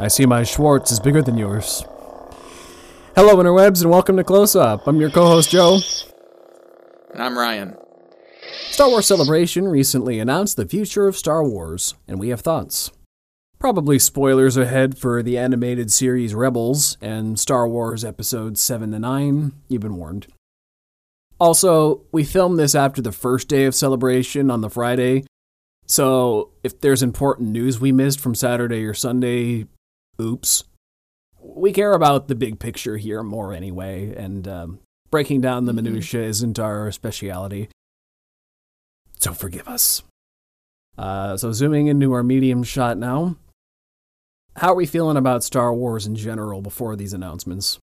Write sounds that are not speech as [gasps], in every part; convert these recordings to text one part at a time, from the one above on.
I see my Schwartz is bigger than yours. Hello, interwebs, and welcome to Close Up. I'm your co host, Joe. And I'm Ryan. Star Wars Celebration recently announced the future of Star Wars, and we have thoughts. Probably spoilers ahead for the animated series Rebels and Star Wars Episodes 7 to 9. You've been warned. Also, we filmed this after the first day of celebration on the Friday, so if there's important news we missed from Saturday or Sunday, oops. We care about the big picture here more anyway, and um, breaking down the minutiae isn't our speciality. So forgive us. Uh, so zooming into our medium shot now. How are we feeling about Star Wars in general before these announcements?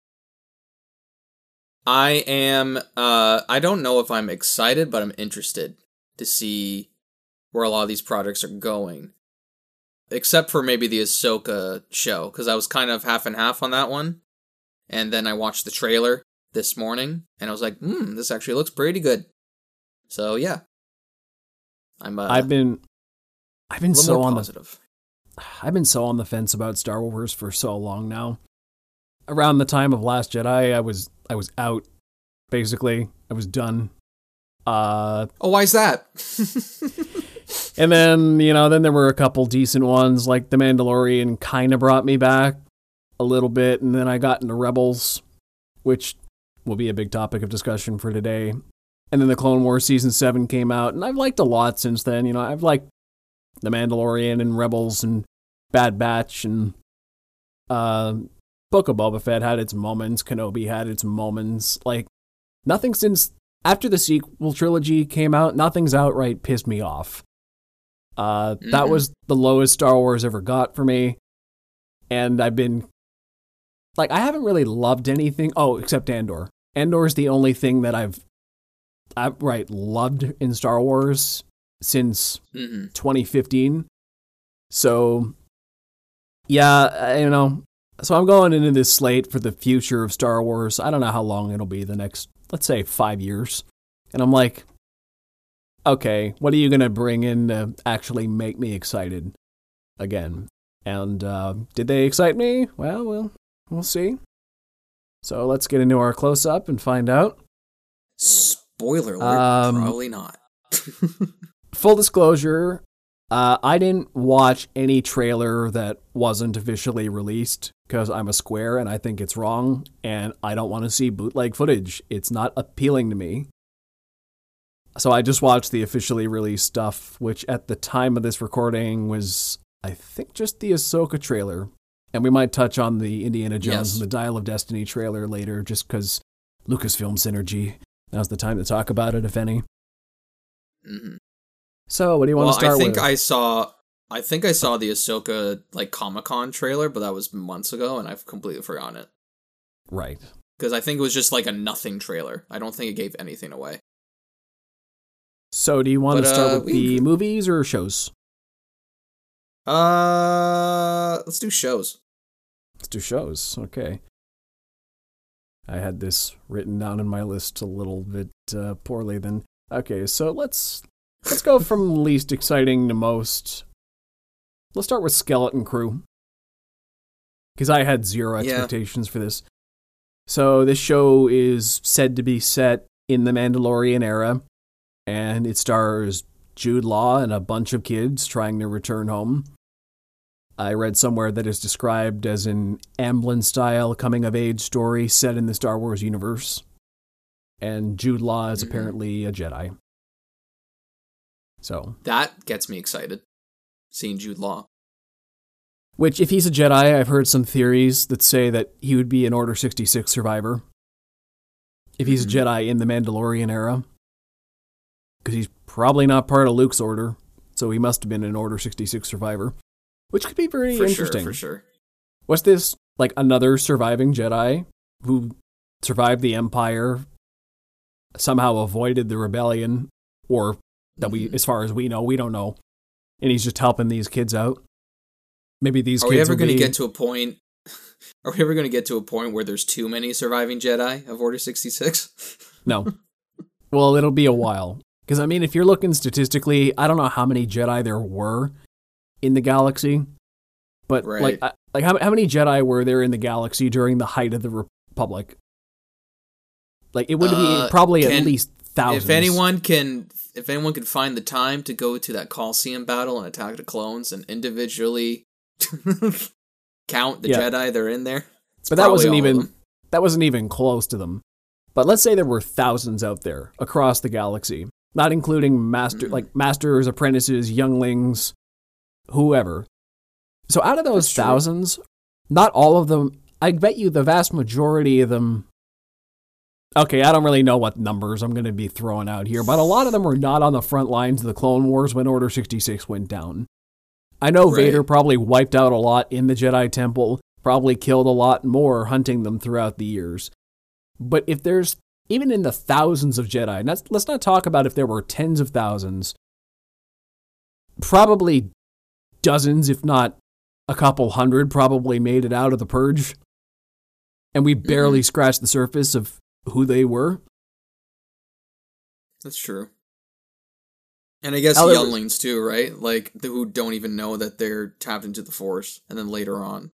I am uh I don't know if I'm excited, but I'm interested to see where a lot of these projects are going. Except for maybe the Ahsoka show, because I was kind of half and half on that one. And then I watched the trailer this morning and I was like, hmm, this actually looks pretty good. So yeah. I'm uh, I've been I've been so on positive. the [sighs] I've been so on the fence about Star Wars for so long now. Around the time of Last Jedi, I was I was out basically. I was done. Uh Oh, is that? [laughs] And then, you know, then there were a couple decent ones, like The Mandalorian kind of brought me back a little bit. And then I got into Rebels, which will be a big topic of discussion for today. And then The Clone Wars Season 7 came out, and I've liked a lot since then. You know, I've liked The Mandalorian and Rebels and Bad Batch and uh, Book of Boba Fett had its moments. Kenobi had its moments. Like, nothing since after the sequel trilogy came out, nothing's outright pissed me off. Uh, that Mhm. was the lowest Star Wars ever got for me, and I've been like, I haven't really loved anything. Oh, except Andor. Andor is the only thing that I've outright loved in Star Wars since hmm 2015. So, yeah, you know, so I'm going into this slate for the future of Star Wars. I don't know how long it'll be the next, let's say, five years. And I'm like, okay, what are you going to bring in to actually make me excited again? And uh, did they excite me? Well, we'll, we'll see. So let's get into our close up and find out. Spoiler alert, Um, probably not. [laughs] full disclosure, uh, I didn't watch any trailer that wasn't officially released because I'm a square and I think it's wrong, and I don't want to see bootleg footage. It's not appealing to me. So I just watched the officially released stuff, which at the time of this recording was, I think, just the Ahsoka trailer. And we might touch on the Indiana Jones Yes. and the Dial of Destiny trailer later, just because Lucasfilm synergy. Now's the time to talk about it, if any. Mhm. So, what do you want Well, to start I think with? I saw I think I saw the Ahsoka like Comic Con trailer, but that was months ago, and I've completely forgotten it Right. because I think it was just like a nothing trailer. I don't think it gave anything away. So, do you want But, to start uh, with the movies or shows? Uh, let's do shows. Let's do shows. Okay. I had this written down in my list a little bit uh, poorly. Then, okay. So let's let's go [laughs] from least exciting to most. Let's start with Skeleton Crew because I had zero Yeah. expectations for this. So this show is said to be set in the Mandalorian era, and it stars Jude Law and a bunch of kids trying to return home. I read somewhere that it's described as an Amblin style coming of age story set in the Star Wars universe. And Jude Law is Mhm. apparently a Jedi. So, That gets me excited. Seeing Jude Law. which, if he's a Jedi, I've heard some theories that say that he would be an Order 66 survivor. If he's Mhm. a Jedi in the Mandalorian era. Because he's probably not part of Luke's order, so he must have been an Order 66 survivor. Which could be very For interesting. sure, for sure. Was this like another surviving Jedi who survived the Empire, somehow avoided the rebellion, or that we, Mhm. as far as we know, we don't know, and he's just helping these kids out? Maybe these Are kids we ever going to be- get to a point? [laughs] Are we ever going to get to a point where there's too many surviving Jedi of Order sixty six? No. [laughs] well, it'll be a while. Because, I mean, if you're looking statistically, I don't know how many Jedi there were in the galaxy, but, Right. like, Like how how many Jedi were there in the galaxy during the height of the Republic? Like it would Uh, be probably at least thousands. If anyone can, if anyone can find the time to go to that Coliseum battle and attack the clones and individually [laughs] count the Yeah. Jedi, they're in there. But that wasn't even that wasn't even close to them. But let's say there were thousands out there across the galaxy, not including master Mhm. like masters, apprentices, younglings, whoever. So out of those That's true. thousands, not all of them. I bet you the vast majority of them. Okay, I don't really know what numbers I'm going to be throwing out here, but a lot of them were not on the front lines of the Clone Wars when Order 66 went down. I know Right. Vader probably wiped out a lot in the Jedi Temple, probably killed a lot more hunting them throughout the years. But if there's even in the thousands of Jedi, and let's not talk about if there were tens of thousands, probably dozens, if not a couple hundred, probably made it out of the purge. And we mm-hmm. barely scratched the surface of who they were. That's true. And I guess How younglings too, right? Like the, who don't even know that they're tapped into the Force, and then later on,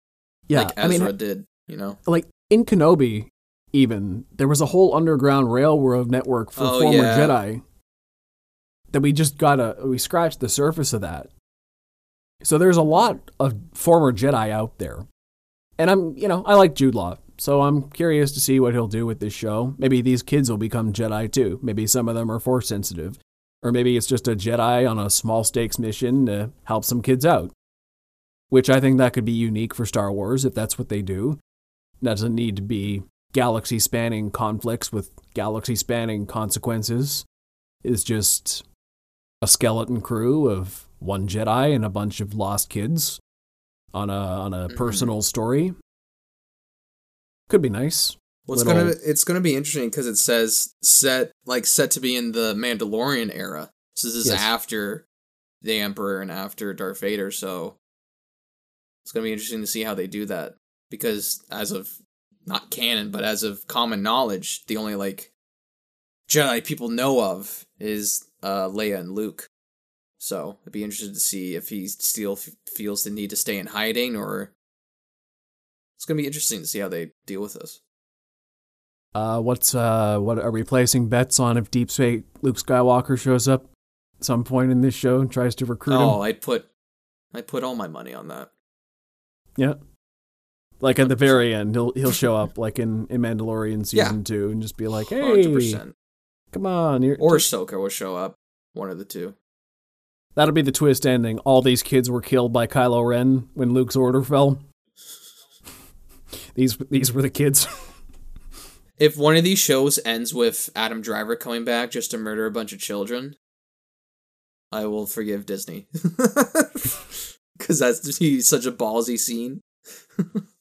Yeah, like I mean, Ezra did. You know, like in Kenobi, even there was a whole underground railroad network for Oh, former yeah. Jedi that we just gotta we scratched the surface of that. So there's a lot of former Jedi out there, and I'm you know I like Jude Law, so I'm curious to see what he'll do with this show. Maybe these kids will become Jedi too. Maybe some of them are Force sensitive, or maybe it's just a Jedi on a small stakes mission to help some kids out. Which I think that could be unique for Star Wars if that's what they do That doesn't need to be galaxy spanning conflicts with galaxy spanning consequences. is just a skeleton crew of one Jedi and a bunch of lost kids on a on a Mhm. personal story. Could be nice. well, it's Little- gonna it's gonna be interesting because it says set like set to be in the Mandalorian era. So this is Yes. after the Emperor and after Darth Vader. So it's gonna be interesting to see how they do that because as of not canon, but as of common knowledge, the only like Jedi people know of is uh, Leia and Luke. So I'd be interested to see if he still f- feels the need to stay in hiding, or it's gonna be interesting to see how they deal with this. Uh, what's uh, what are we placing bets on if Deep Space Luke Skywalker shows up at some point in this show and tries to recruit Oh, him? I'd put, I'd put all my money on that. Yeah. Like at the very end, he'll he'll show up like in, in Mandalorian Yeah. season two and just be like, "Hey, Hundred percent. come on!" You're, Or Ahsoka will show up. One of the two. That'll be the twist ending. All these kids were killed by Kylo Ren when Luke's order fell. These these were the kids. [laughs] If one of these shows ends with Adam Driver coming back just to murder a bunch of children, I will forgive Disney. [laughs] Because that's he's such a ballsy scene. [laughs]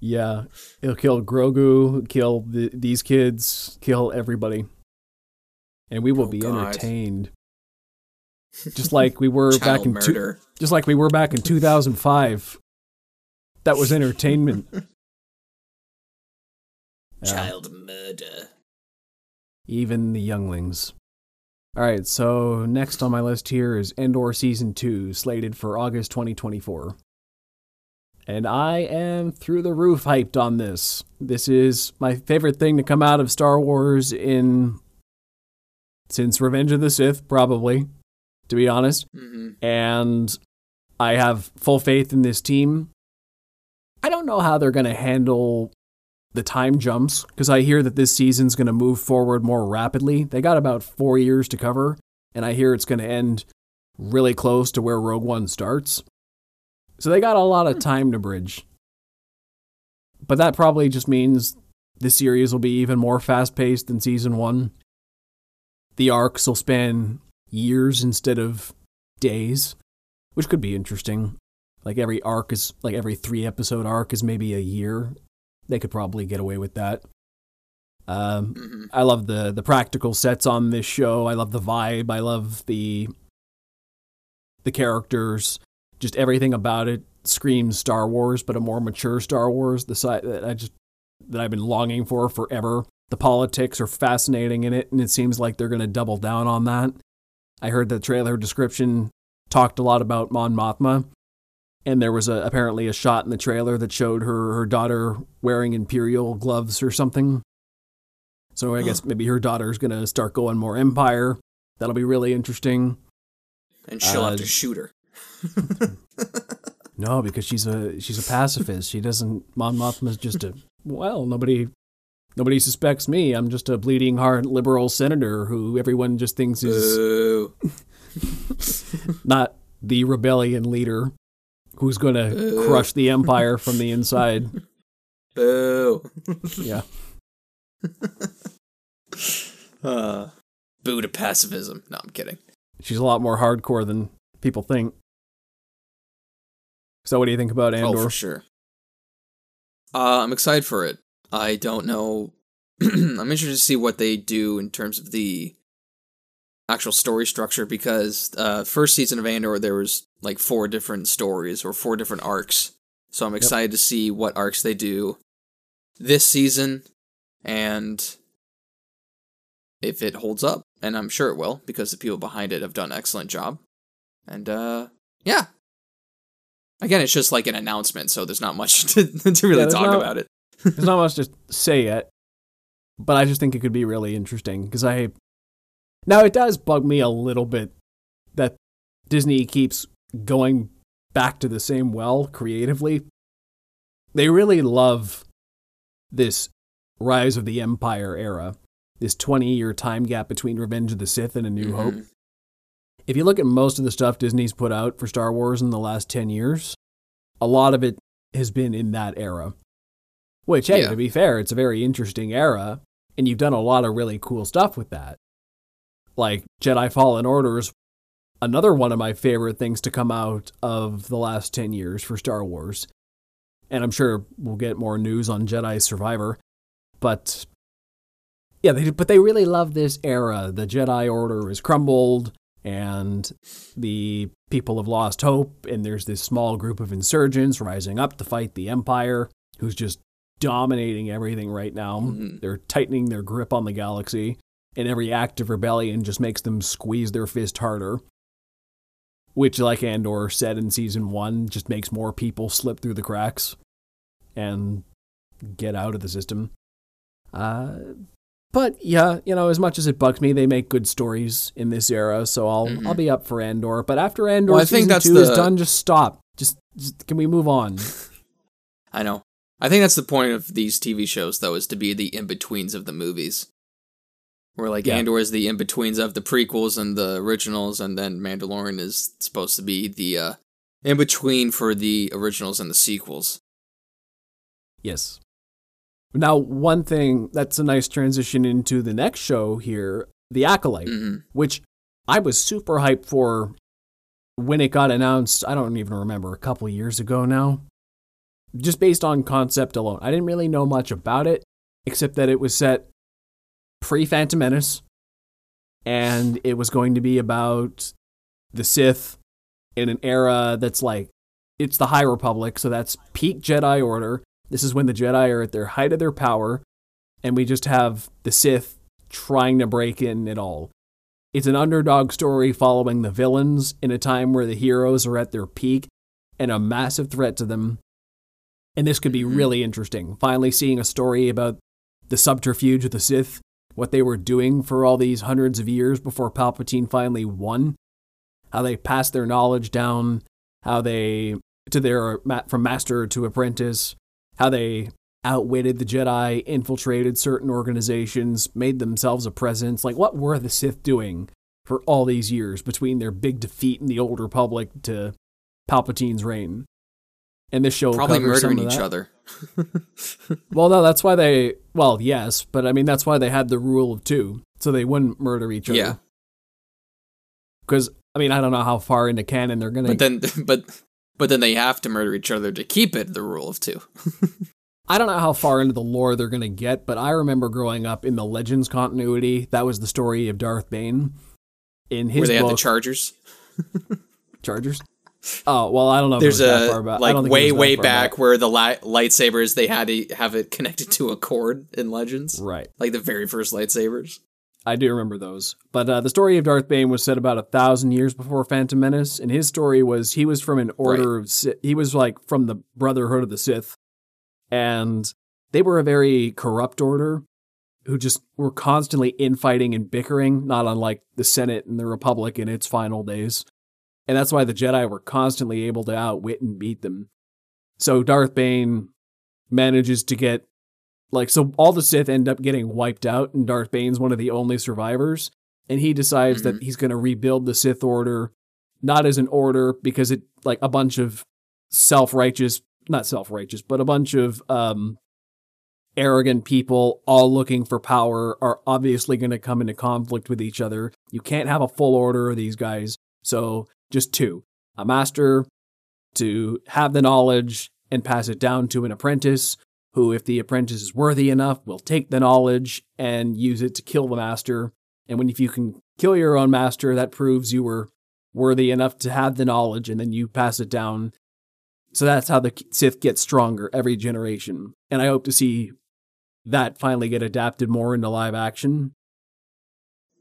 yeah, he'll kill Grogu, kill the, these kids, kill everybody, and we will Oh, be God. entertained. [laughs] Just like we were back in two, just like we were back in 2005. That was entertainment. [laughs] Yeah. Child murder. even the younglings. All right, so next on my list here is Andor Season 2, slated for August 2024. And I am through the roof hyped on this. This is my favorite thing to come out of Star Wars in. since Revenge of the Sith, probably, to be honest hmm and I have full faith in this team. I don't know how they're going to handle the time jumps because I hear that this season's going to move forward more rapidly. They got about four years to cover, and I hear it's going to end really close to where Rogue One starts. So they got a lot of time to bridge. But that probably just means the series will be even more fast paced than season one. The arcs will span years instead of days, which could be interesting. Like every arc is like every three episode arc is maybe a year. They could probably get away with that. Um, hmm I love the the practical sets on this show. I love the vibe. I love the the characters. Just everything about it screams Star Wars, but a more mature Star Wars. The side that I just that I've been longing for forever. The politics are fascinating in it, and it seems like they're going to double down on that. I heard the trailer description talked a lot about Mon Mothma, and there was a, apparently a shot in the trailer that showed her her daughter wearing imperial gloves or something. So I guess maybe her daughter's gonna start going more Empire. That'll be really interesting. And she'll Uh, have to shoot her. [laughs] No, because she's a she's a pacifist. She doesn't. Mon Mothma's just a well. Nobody nobody suspects me. I'm just a bleeding heart liberal senator who everyone just thinks is [laughs] not the rebellion leader who's going to crush the empire from the inside. Boo. Yeah. [laughs] Uh, boo to pacifism. No, I'm kidding. She's a lot more hardcore than people think. So what do you think about Andor? Oh, for sure. Uh, I'm excited for it. I don't know. [clears throat] I'm interested to see what they do in terms of the actual story structure because uh, first season of Andor there was like four different stories or four different arcs. So I'm excited to see what arcs they do this season and if it holds up. And I'm sure it will because the people behind it have done an excellent job. And uh, yeah. Again, it's just like an announcement, so there's not much [laughs] to, to really Yeah, talk not- about it. [laughs] There's not much to say yet, but I just think it could be really interesting because I. Now it does bug me a little bit that Disney keeps going back to the same well creatively. They really love this Rise of the Empire era, this 20 year time gap between Revenge of the Sith and A New mm-hmm. Hope. If you look at most of the stuff Disney's put out for Star Wars in the last 10 years, a lot of it has been in that era. Which, hey, Yeah. to be fair, it's a very interesting era, and you've done a lot of really cool stuff with that. Like Jedi Fallen Orders, another one of my favorite things to come out of the last 10 years for Star Wars. And I'm sure we'll get more news on Jedi Survivor. But yeah, they, but they really love this era. The Jedi Order is crumbled, and the people have lost hope, and there's this small group of insurgents rising up to fight the Empire, who's just dominating everything right now. Mhm. They're tightening their grip on the galaxy, and every act of rebellion just makes them squeeze their fist harder. Which, like Andor said in season one, just makes more people slip through the cracks and get out of the system. Uh, but yeah, you know, as much as it bugs me, they make good stories in this era, so I'll Mhm. I'll be up for Andor. But after Andor Well, I think season that's two is done, just stop. Just, just can we move on? [laughs] I know. I think that's the point of these TV shows, though, is to be the in betweens of the movies. Where like Yeah. Andor is the in betweens of the prequels and the originals, and then Mandalorian is supposed to be the uh, in between for the originals and the sequels. Yes. Now, one thing that's a nice transition into the next show here, The Acolyte, hmm which I was super hyped for when it got announced. I don't even remember, a couple years ago now. Just based on concept alone. I didn't really know much about it, except that it was set pre Phantom Menace, and it was going to be about the Sith in an era that's like it's the High Republic, so that's peak Jedi Order. This is when the Jedi are at their height of their power, and we just have the Sith trying to break in at all. It's an underdog story following the villains in a time where the heroes are at their peak and a massive threat to them. And this could be Mhm. really interesting. Finally, seeing a story about the subterfuge of the Sith, what they were doing for all these hundreds of years before Palpatine finally won, how they passed their knowledge down, how they to their from master to apprentice, how they outwitted the Jedi, infiltrated certain organizations, made themselves a presence. Like, what were the Sith doing for all these years between their big defeat in the Old Republic to Palpatine's reign? And this show Probably murdering each other. [laughs] [laughs] Well, no, that's why they. Well, yes, but I mean that's why they had the rule of two, so they wouldn't murder each other. Yeah. Because I mean, I don't know how far into canon they're gonna. But then, [laughs] but but then they have to murder each other to keep it the rule of two. [laughs] I don't know how far into the lore they're going to get, but I remember growing up in the Legends continuity. That was the story of Darth Bane in his where they book, the Chargers. [laughs] Chargers. Oh well, I don't know. If There's it was that a back. Like don't think it way way back where the li- lightsabers they had to have it connected to a cord in Legends, Right. like the very first lightsabers. I do remember those. But uh, the story of Darth Bane was set about a thousand years before Phantom Menace, and his story was he was from an order of Sith. He was like from the Brotherhood of the Sith, and they were a very corrupt order who just were constantly infighting and bickering, not unlike the Senate and the Republic in its final days. And that's why the Jedi were constantly able to outwit and beat them. So Darth Bane manages to get like so all the Sith end up getting wiped out and Darth Bane's one of the only survivors and he decides Mhm. that he's going to rebuild the Sith order not as an order because it like a bunch of self-righteous not self-righteous but a bunch of um arrogant people all looking for power are obviously going to come into conflict with each other. You can't have a full order of these guys. So just two a master to have the knowledge and pass it down to an apprentice who, if the apprentice is worthy enough, will take the knowledge and use it to kill the master. And when if you can kill your own master, that proves you were worthy enough to have the knowledge, and then you pass it down. So that's how the Sith gets stronger every generation. And I hope to see that finally get adapted more into live action.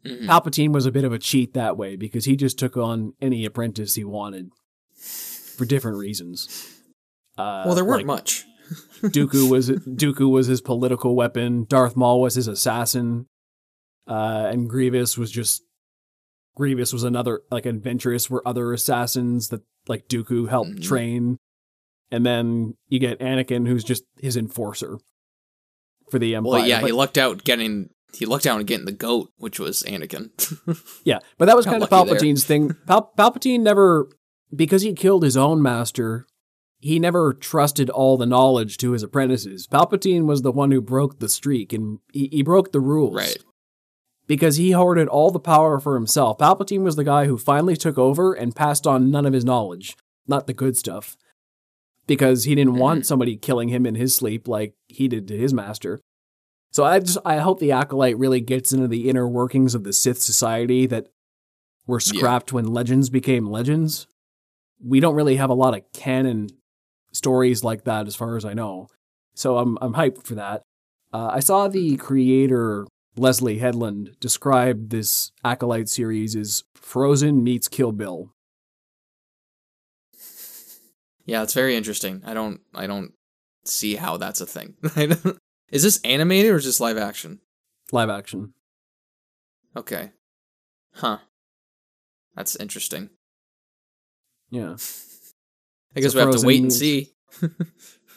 Mhm. Palpatine was a bit of a cheat that way because he just took on any apprentice he wanted for different reasons. Uh, well, there weren't like, much. Dooku was Dooku was his political weapon. Darth Maul was his assassin, uh, and Grievous was just Grievous was another like adventurous were other assassins that like Dooku helped Mhm. train, and then you get Anakin who's just his enforcer for the Empire. Well, yeah, But- he lucked out getting he lucked out getting the goat, which was Anakin. [laughs] Yeah, but that was kind of lucky there. Palpatine's thing. Pal- Palpatine never, because he killed his own master, he never trusted all the knowledge to his apprentices. Palpatine was the one who broke the streak and he, he broke the rules. right. Because he hoarded all the power for himself. Palpatine was the guy who finally took over and passed on none of his knowledge, not the good stuff. Because he didn't want mm-hmm. somebody killing him in his sleep like he did to his master. So I just I hope the acolyte really gets into the inner workings of the Sith society that were Yeah. scrapped when legends became legends. We don't really have a lot of canon stories like that as far as I know. So I'm I'm hyped for that. Uh, I saw the creator Leslie Headland describe this acolyte series as Frozen meets Kill Bill. Yeah, it's very interesting. I don't I don't see how that's a thing. [laughs] Is this animated or is this live action? Live action. Okay. Huh. That's interesting. Yeah. [laughs] I guess So we have to wait and see. [laughs]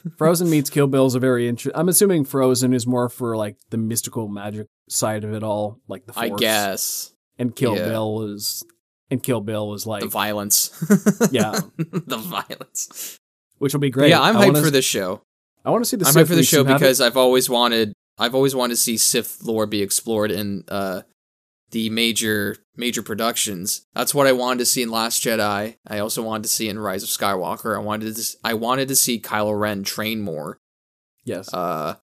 [laughs] Frozen meets Kill Bill is a very interesting. I'm assuming Frozen is more for like the mystical magic side of it all, like the Force. I guess And Kill Yeah. Bill is and Kill Bill is like the violence. [laughs] Yeah. the violence. which will be great. Yeah, I'm I hyped for this show. I want to see the. I'm Sith hyped for the show because I've always wanted I've always wanted to see Sith lore be explored in uh the major major productions. That's what I wanted to see in Last Jedi. I also wanted to see in Rise of Skywalker. I wanted to I wanted to see Kylo Ren train more. yes, Uh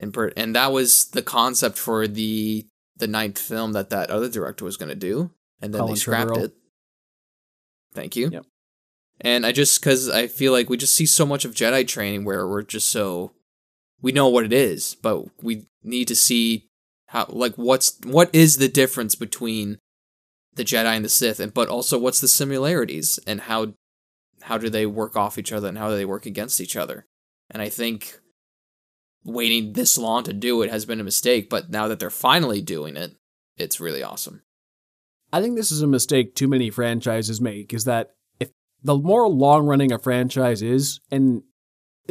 and per- and that was the concept for the the ninth film that that other director was going to do and then Colin they scrapped Trevorrow. it. Thank you. Yep. And I just cuz I feel like we just see so much of Jedi training where we're just so we know what it is, but we need to see how like what's what is the difference between the Jedi and the Sith and but also what's the similarities and how how do they work off each other and how do they work against each other? And I think waiting this long to do it has been a mistake, but now that they're finally doing it, it's really awesome. I think this is a mistake too many franchises make. Is that if the more long running a franchise is, and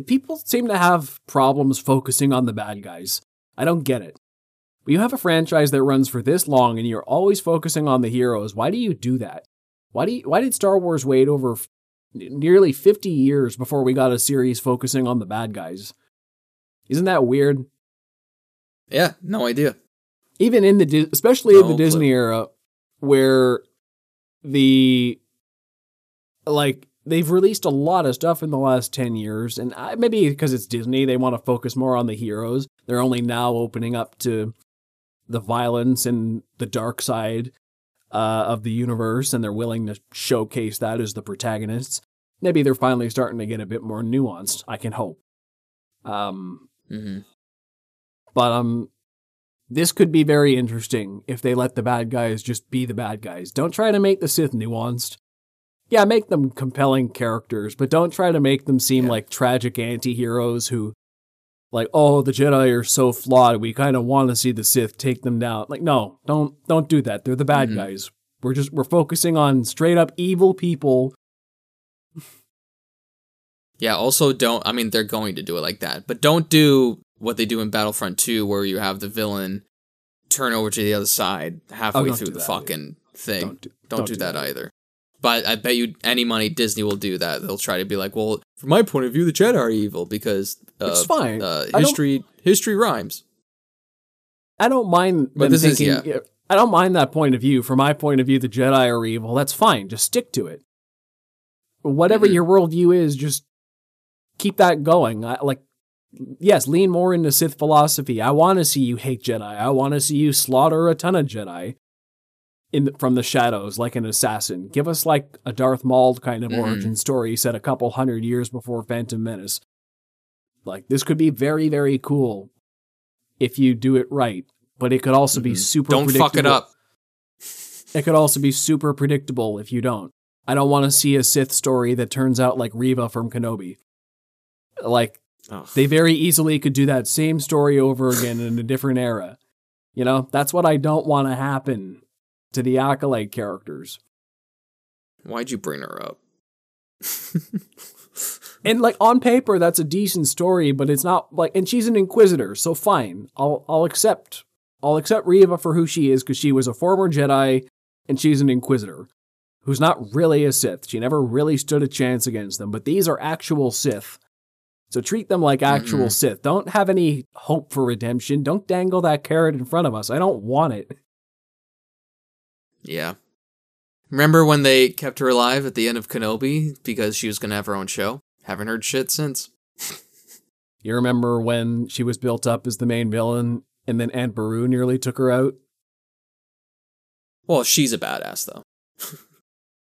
people seem to have problems focusing on the bad guys. I don't get it. When you have a franchise that runs for this long and you're always focusing on the heroes, why do you do that? Why do you, why did Star Wars wait over f- nearly 50 years before we got a series focusing on the bad guys? Isn't that weird? Yeah, no idea. even in the especially in the clue. Disney era where the like they've released a lot of stuff in the last 10 years and I, maybe because it's Disney they want to focus more on the heroes they're only now opening up to the violence and the dark side uh, of the universe and they're willing to showcase that as the protagonists maybe they're finally starting to get a bit more nuanced I can hope um hmm but um this could be very interesting if they let the bad guys just be the bad guys. Don't try to make the Sith nuanced. Yeah, make them compelling characters, but don't try to make them seem Yeah. like tragic anti-heroes who like, oh, the Jedi are so flawed, we kind of want to see the Sith take them down. Like, no, don't don't do that. They're the bad Mhm. guys. We're just we're focusing on straight up evil people. Yeah, also don't I mean they're going to do it like that, but don't do what they do in Battlefront 2 where you have the villain turn over to the other side halfway Oh, through the that fucking thing. Don't do, Don't, do, that, either. But I bet you any money Disney will do that. They'll try to be like, well, from my point of view, the Jedi are evil because uh, It's fine. Uh, history history rhymes. I don't mind But this is- yeah. I don't mind that point of view. From my point of view, the Jedi are evil. That's fine. Just stick to it. Whatever Mhm. your worldview is, just keep that going. I, like, yes, lean more into Sith philosophy. I want to see you hate Jedi. I want to see you slaughter a ton of Jedi in the, from the shadows, like an assassin. Give us like a Darth Maul kind of Mhm. origin story set a couple hundred years before Phantom Menace. Like this could be very, very cool if you do it right. But it could also be Mhm. super. Don't fuck it up. It could also be super predictable if you don't. I don't want to see a Sith story that turns out like Reva from Kenobi. Like they very easily could do that same story over again in a different era. You know, that's what I don't want to happen to the acolyte characters. Why'd you bring her up? [laughs] And like on paper, that's a decent story, but it's not like. And she's an inquisitor, so fine. I'll I'll accept. I'll accept Reva for who she is because she was a former Jedi, and she's an inquisitor, who's not really a Sith. She never really stood a chance against them. But these are actual Sith, so treat them like actual Mhm. Sith. Don't have any hope for redemption. Don't dangle that carrot in front of us. I don't want it. Yeah. Remember when they kept her alive at the end of Kenobi because she was gonna have her own show? Haven't heard shit since. [laughs] You remember when she was built up as the main villain, and then Aunt Beru nearly took her out? Well, she's a badass though. [laughs]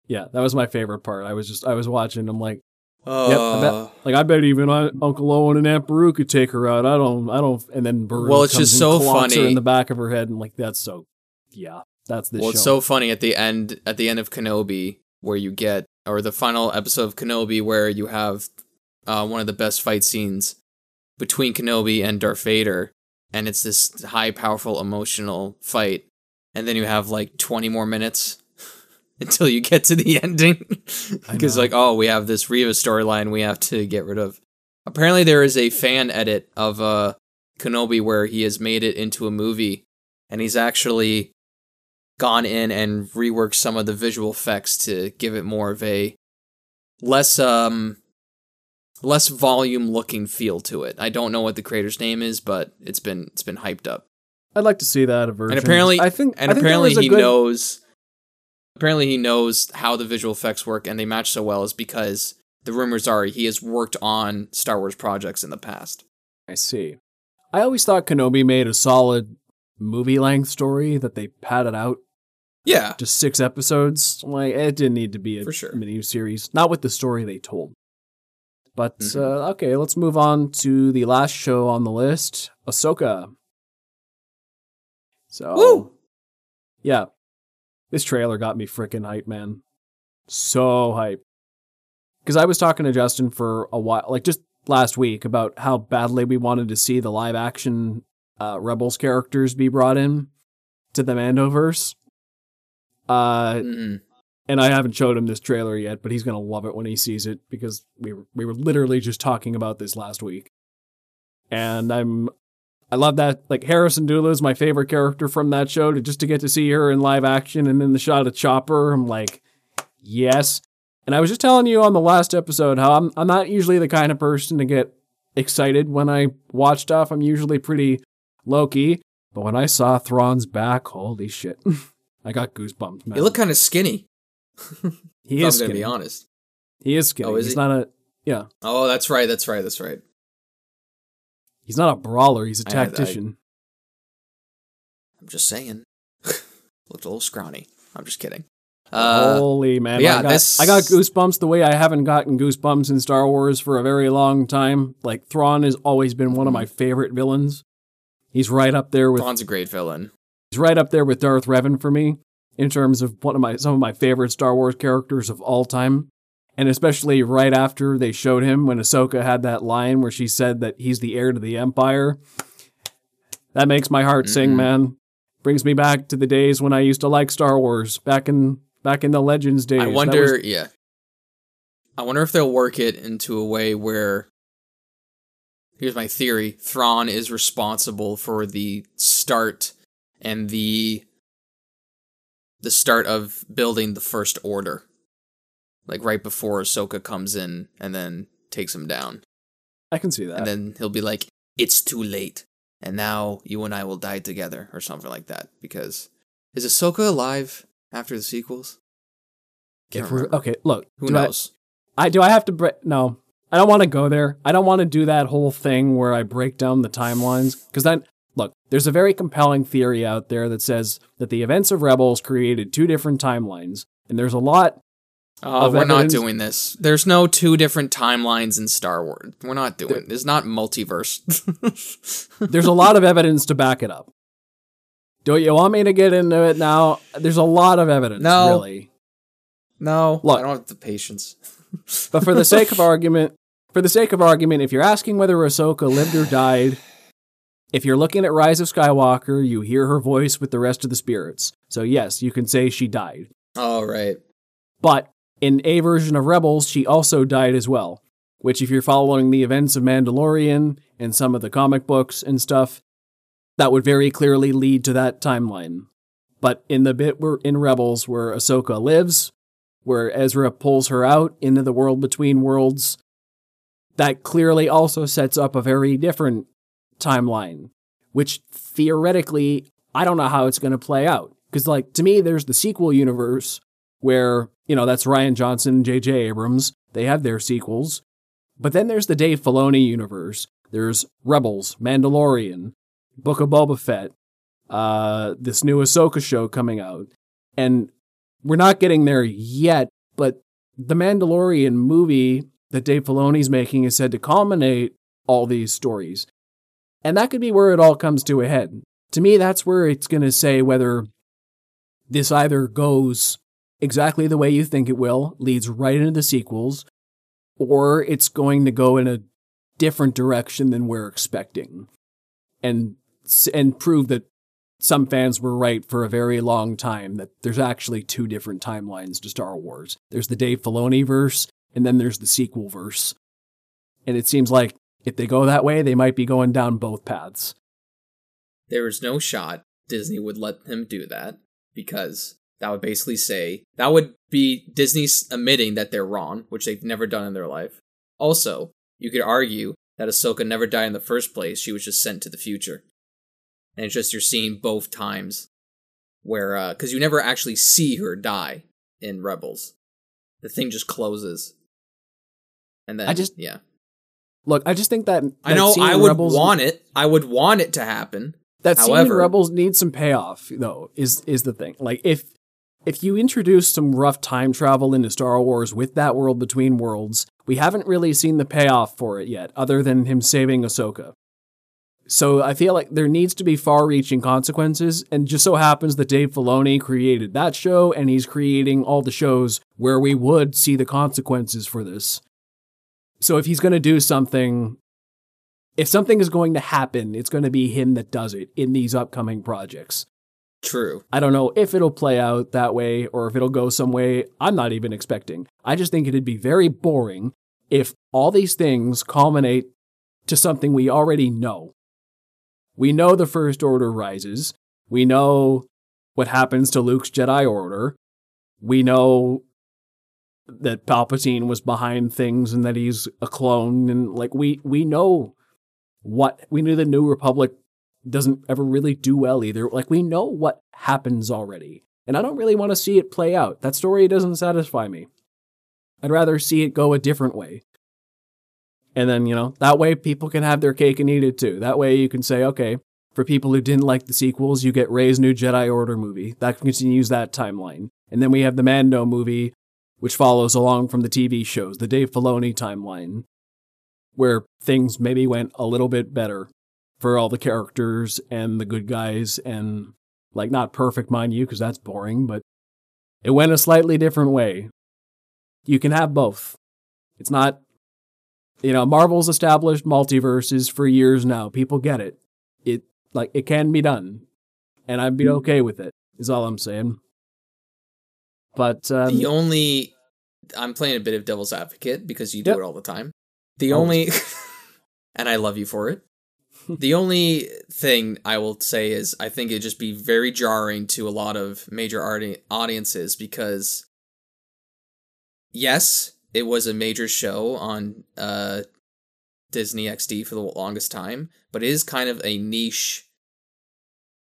Yeah, that was my favorite part. I was just I was watching. I'm like, Uh, Yep, I bet- like I bet even I, Uncle Owen and Aunt Beru could take her out. I don't, I don't. And then Beru Well, it's comes just and so funny. in the back of her head, and like that's so, yeah, that's the well, show. it's so funny at the end at the end of Kenobi where you get or the final episode of Kenobi where you have uh, one of the best fight scenes between Kenobi and Darth Vader, and it's this high, powerful, emotional fight, and then you have like twenty more minutes [laughs] until you get to the [laughs] ending [laughs] because like oh we have this Reva storyline we have to get rid of. Apparently, there is a fan edit of uh, Kenobi where he has made it into a movie, and he's actually gone in and reworked some of the visual effects to give it more of a less um less volume looking feel to it. I don't know what the creator's name is, but it's been it's been hyped up. I'd like to see that a version. And apparently I think, and I think apparently he good- knows apparently he knows how the visual effects work and they match so well is because the rumors are he has worked on Star Wars projects in the past. I see. I always thought Kenobi made a solid movie length story that they padded out Yeah. just six episodes. Like it didn't need to be a For sure. mini series, not with the story they told. But Mhm. uh, okay, let's move on to the last show on the list, Ahsoka. So, Woo! yeah, this trailer got me freaking hype, man. So hype. Because I was talking to Justin for a while, like just last week, about how badly we wanted to see the live action uh, Rebels characters be brought in to the Mandoverse. Uh, Mhm. and I haven't showed him this trailer yet, but he's gonna love it when he sees it because we were, we were literally just talking about this last week. And I'm I love that like Hera Syndulla is my favorite character from that show. To just to get to see her in live action and then the shot of Chopper, I'm like, yes. And I was just telling you on the last episode how I'm I'm not usually the kind of person to get excited when I watch stuff. I'm usually pretty low key. But when I saw Thrawn's back, holy shit. [laughs] I got goosebumps, man. You look kind of skinny. [laughs] he is I'm gonna skinny. be honest. He is skinny. Oh, is he's he? not a yeah. Oh, that's right. That's right. That's right. He's not a brawler. He's a tactician. I'm just saying. [laughs] Looked a little scrawny. I'm just kidding. Uh, Holy man! yeah, I got, this- I got goosebumps the way I haven't gotten goosebumps in Star Wars for a very long time. Like Thrawn has always been one of my favorite villains, He's right up there with Thrawn's a great villain. he's right up there with Darth Revan for me in terms of one of my some of my favorite Star Wars characters of all time. And especially right after they showed him when Ahsoka had that line where she said that he's the heir to the Empire. That makes my heart sing, Mhm. man. Brings me back to the days when I used to like Star Wars, back in back in the Legends days. I wonder, was- yeah. I wonder if they'll work it into a way where. Here's my theory: Thrawn is responsible for the start and the the start of building the First Order, like right before Ahsoka comes in and then takes him down, I can see that. and then he'll be like, "It's too late, and now you and I will die together," or something like that. Because is Ahsoka alive after the sequels? Can't if we're, remember. okay, look, Who do I- knows? I do I have to break no. I don't want to go there. I don't want to do that whole thing where I break down the timelines cuz then look, there's a very compelling theory out there that says that the events of Rebels created two different timelines and there's a lot oh, of we're not doing this. There's no two different timelines in Star Wars. We're not doing. It's not multiverse. [laughs] there's a lot of evidence to back it up. Do you want me to get into it now? There's a lot of evidence, No. really. no, Look. I don't have the patience. [laughs] But for the sake of argument, for the sake of argument, if you're asking whether Ahsoka lived or died, if you're looking at Rise of Skywalker, you hear her voice with the rest of the spirits. So yes, you can say she died. All right. But in a version of Rebels, she also died as well. Which, if you're following the events of Mandalorian and some of the comic books and stuff, that would very clearly lead to that timeline. But in the bit where in Rebels where Ahsoka lives, where Ezra pulls her out into the world between worlds, that clearly also sets up a very different timeline, which theoretically, I don't know how it's going to play out. Because, like, to me, there's the sequel universe where, you know, that's Rian Johnson and J.J. Abrams. They have their sequels. But then there's the Dave Filoni universe. There's Rebels, Mandalorian, Book of Boba Fett, uh, this new Ahsoka show coming out. And we're not getting there yet, but the Mandalorian movie that Dave Filoni's making is said to culminate all these stories. And that could be where it all comes to a head. To me, that's where it's going to say whether this either goes exactly the way you think it will, leads right into the sequels, or it's going to go in a different direction than we're expecting. And and prove that some fans were right for a very long time that there's actually two different timelines to Star Wars. There's the Dave Filoni verse, and then there's the sequel verse. And it seems like if they go that way, they might be going down both paths. There is no shot Disney would let them do that because that would basically say that would be Disney's admitting that they're wrong, which they've never done in their life. Also, you could argue that Ahsoka never died in the first place; she was just sent to the future, and it's just you're seeing both times where uh, because you never actually see her die in Rebels. The thing just closes, and then I just- yeah. Look, I just think that, I know scene I would Rebels, want it. I would want it to happen. that scene in Rebels needs some payoff, though. Is is the thing? Like if if you introduce some rough time travel into Star Wars with that world between worlds, we haven't really seen the payoff for it yet, other than him saving Ahsoka. So I feel like there needs to be far-reaching consequences, and just so happens that Dave Filoni created that show, and he's creating all the shows where we would see the consequences for this. So if he's going to do something, if something is going to happen, it's going to be him that does it in these upcoming projects. True. I don't know if it'll play out that way or if it'll go some way I'm not even expecting. I just think it'd be very boring if all these things culminate to something we already know. We know the First Order rises. We know what happens to Luke's Jedi Order. We know that Palpatine was behind things and that he's a clone and like we we know what we knew the New Republic doesn't ever really do well either. Like we know what happens already. And I don't really want to see it play out. That story doesn't satisfy me. I'd rather see it go a different way. And then, you know, that way people can have their cake and eat it too. That way you can say, okay, for people who didn't like the sequels, you get Rey's new Jedi Order movie. That continues that timeline. And then we have the Mando movie, which follows along from the TV shows, the Dave Filoni timeline, where things maybe went a little bit better for all the characters and the good guys and like not perfect mind you because that's boring but it went a slightly different way. You can have both. It's not you know marvel's established multiverses for years now. People get it. It like it can be done and i'd be mm. okay with it is all i'm saying but um, the only I'm playing a bit of devil's advocate because you do Yep. it all the time. The only [laughs] and I love you for it. [laughs] the only thing I will say is I think it'd just be very jarring to a lot of major audi- audiences because yes, it was a major show on uh Disney XD for the longest time, but it is kind of a niche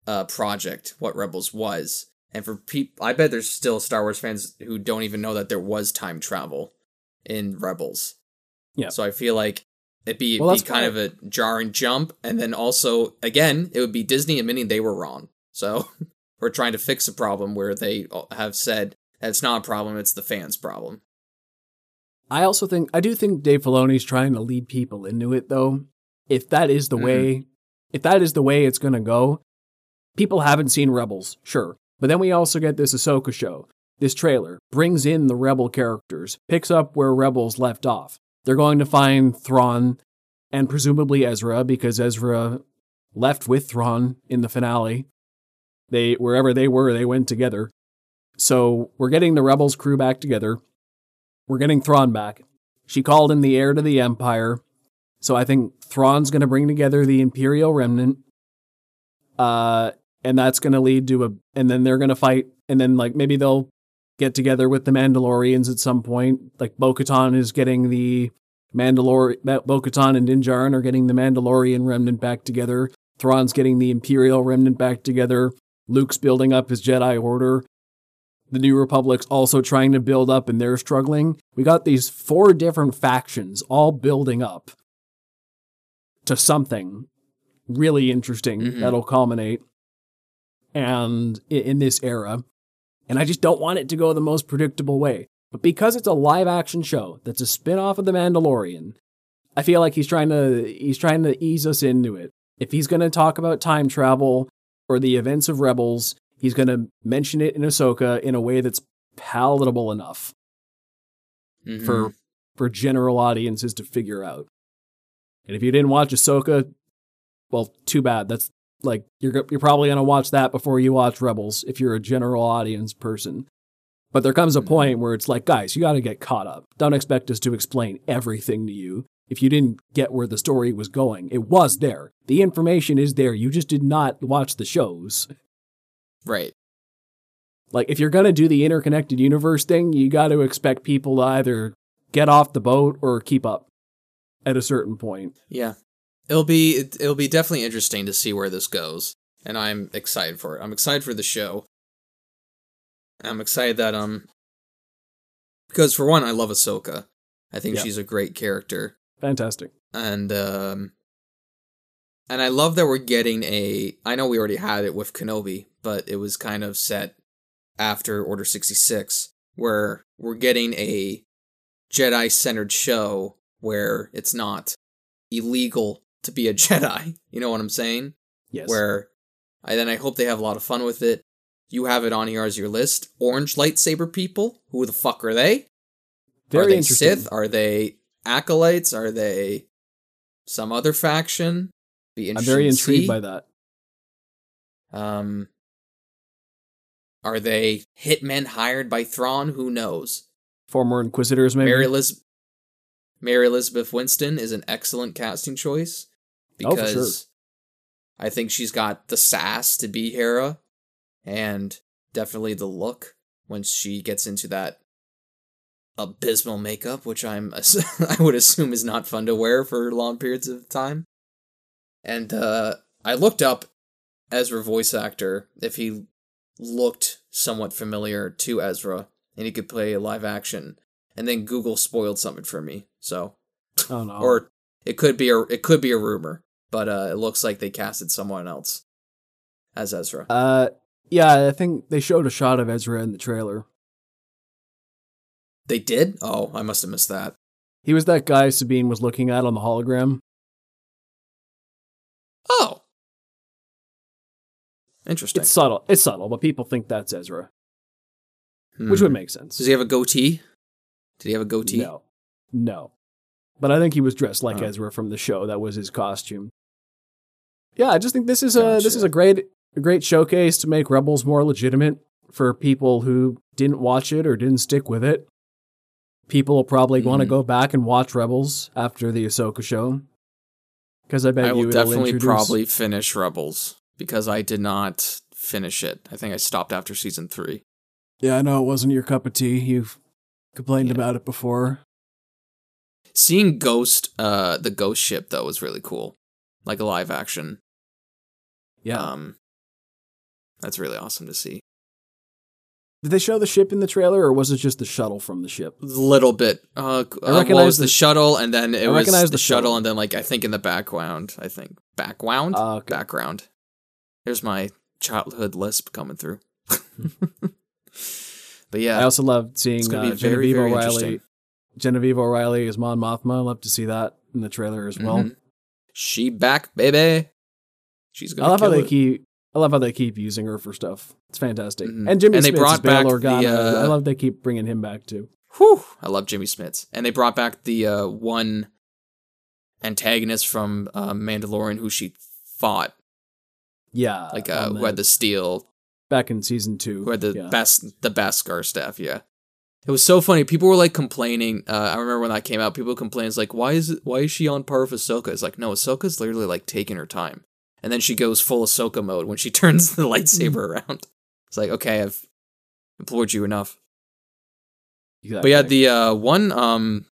uh project what Rebels was. And for people, I bet there's still Star Wars fans who don't even know that there was time travel in Rebels. Yeah. So I feel like it'd be, Well, be kind of a jarring jump. And then also, again, it would be Disney admitting they were wrong. So [laughs] we're trying to fix a problem where they have said that it's not a problem, it's the fans' problem. I also think I do think Dave Filoni's trying to lead people into it though. If that is the Mhm. way if that is the way it's gonna go, people haven't seen Rebels, sure. But then we also get this Ahsoka show. This trailer brings in the Rebel characters, picks up where Rebels left off. They're going to find Thrawn and presumably Ezra, because Ezra left with Thrawn in the finale. They wherever they were, they went together. So we're getting the Rebels crew back together. We're getting Thrawn back. She called him the heir to the Empire. So I think Thrawn's going to bring together the Imperial remnant. Uh, and that's going to lead to a, and then they're going to fight, and then like maybe they'll get together with the Mandalorians at some point. Like Bo Katan is getting the Mandalor, Bo Katan and Din Djarin are getting the Mandalorian remnant back together. Thrawn's getting the Imperial remnant back together. Luke's building up his Jedi Order. The New Republic's also trying to build up and they're struggling. We got these four different factions all building up to something really interesting Mhm. that'll culminate and in this era. And I just don't want it to go the most predictable way. But because it's a live action show that's a spin-off of The Mandalorian, I feel like he's trying to he's trying to ease us into it. If he's going to talk about time travel or the events of Rebels, he's going to mention it in Ahsoka in a way that's palatable enough Mhm. for for general audiences to figure out. And if you didn't watch Ahsoka, well, too bad. That's like you're you're probably gonna watch that before you watch Rebels if you're a general audience person. But there comes a Mhm. point where it's like, guys, you got to get caught up. Don't expect us to explain everything to you. If you didn't get where the story was going, it was there. The information is there. You just did not watch the shows. right. Like, if you're going to do the interconnected universe thing, you got to expect people to either get off the boat or keep up at a certain point. Yeah. It'll be it, it'll be definitely interesting to see where this goes, and I'm excited for it. I'm excited for the show. I'm excited that um because for one, I love Ahsoka. I think Yeah. she's a great character, Fantastic. and um and I love that we're getting a. I know we already had it with Kenobi, but it was kind of set after Order sixty six, where we're getting a Jedi centered show where it's not illegal to be a [laughs] Jedi. You know what I'm saying? Yes. Where I then I hope they have a lot of fun with it. You have it on here as your list. Orange lightsaber people. Who the fuck are they? Very are they interesting. Sith? Are they acolytes? Are they some other faction? Be I'm very intrigued by that. Um, are they hitmen hired by Thrawn? Who knows? Former Inquisitors, maybe. Mary Elizabeth Mary Elizabeth Winstead is an excellent casting choice Oh, because sure. I think she's got the sass to be Hera and definitely the look when she gets into that abysmal makeup, which I'm [laughs] I would assume is not fun to wear for long periods of time. And uh, I looked up Ezra voice actor if he looked somewhat familiar to Ezra and he could play live action. And then Google spoiled something for me. So oh no. or it could be a it could be a rumor, but uh, it looks like they casted someone else as Ezra. uh, yeah, I think they showed a shot of Ezra in the trailer. They did? Oh, I must have missed that. He was that guy Sabine was looking at on the hologram. Oh, Interesting. It's subtle. It's subtle, but people think that's Ezra, which Hmm. would make sense. Does he have a goatee? Did he have a goatee? No, no. But I think he was dressed like Oh. Ezra from the show. That was his costume. Yeah, I just think this is a this is a great a great showcase to make Rebels more legitimate for people who didn't watch it or didn't stick with it. People will probably want to Mhm. go back and watch Rebels after the Ahsoka show. Because I bet I you will it'll definitely introduce- probably finish Rebels because I did not finish it. I think I stopped after season three. Yeah, I know it wasn't your cup of tea. You've complained Yeah. about it before. Seeing Ghost, uh, the Ghost ship though was really cool, like a live action. Yeah. Um, that's really awesome to see. Did they show the ship in the trailer, or was it just the shuttle from the ship? A little bit. Uh, I uh, recognize was the, the- shuttle, and then it I was the, the shuttle, shuttle. and then like I think in the background, I think background, Ah, okay. background. There's my childhood lisp coming through. [laughs] but yeah, I also loved seeing it's uh, gonna be very Genevieve very O'Reilly. Genevieve O'Reilly as Mon Mothma. I love to see that in the trailer as well. Mhm. She back, baby. She's I gonna. love how kill they it. keep. I love how they keep using her for stuff. It's fantastic. Mhm. And Jimmy And they Smits brought back the, Organa. uh, I love they keep bringing him back too. Whew, I love Jimmy Smits, and they brought back the uh, one antagonist from uh, Mandalorian who she fought, Yeah, like uh, who had the steel back in season two. who had the yeah. Bas- the Beskar staff. Yeah, it was so funny. People were like complaining. Uh, I remember when that came out, people complained, "It's like, why is it? Why is she on par with Ahsoka?" It's like, no, Ahsoka's literally like taking her time, and then she goes full Ahsoka mode when she [laughs] turns the lightsaber around. It's like, okay, I've implored you enough. But yeah, the uh, one um,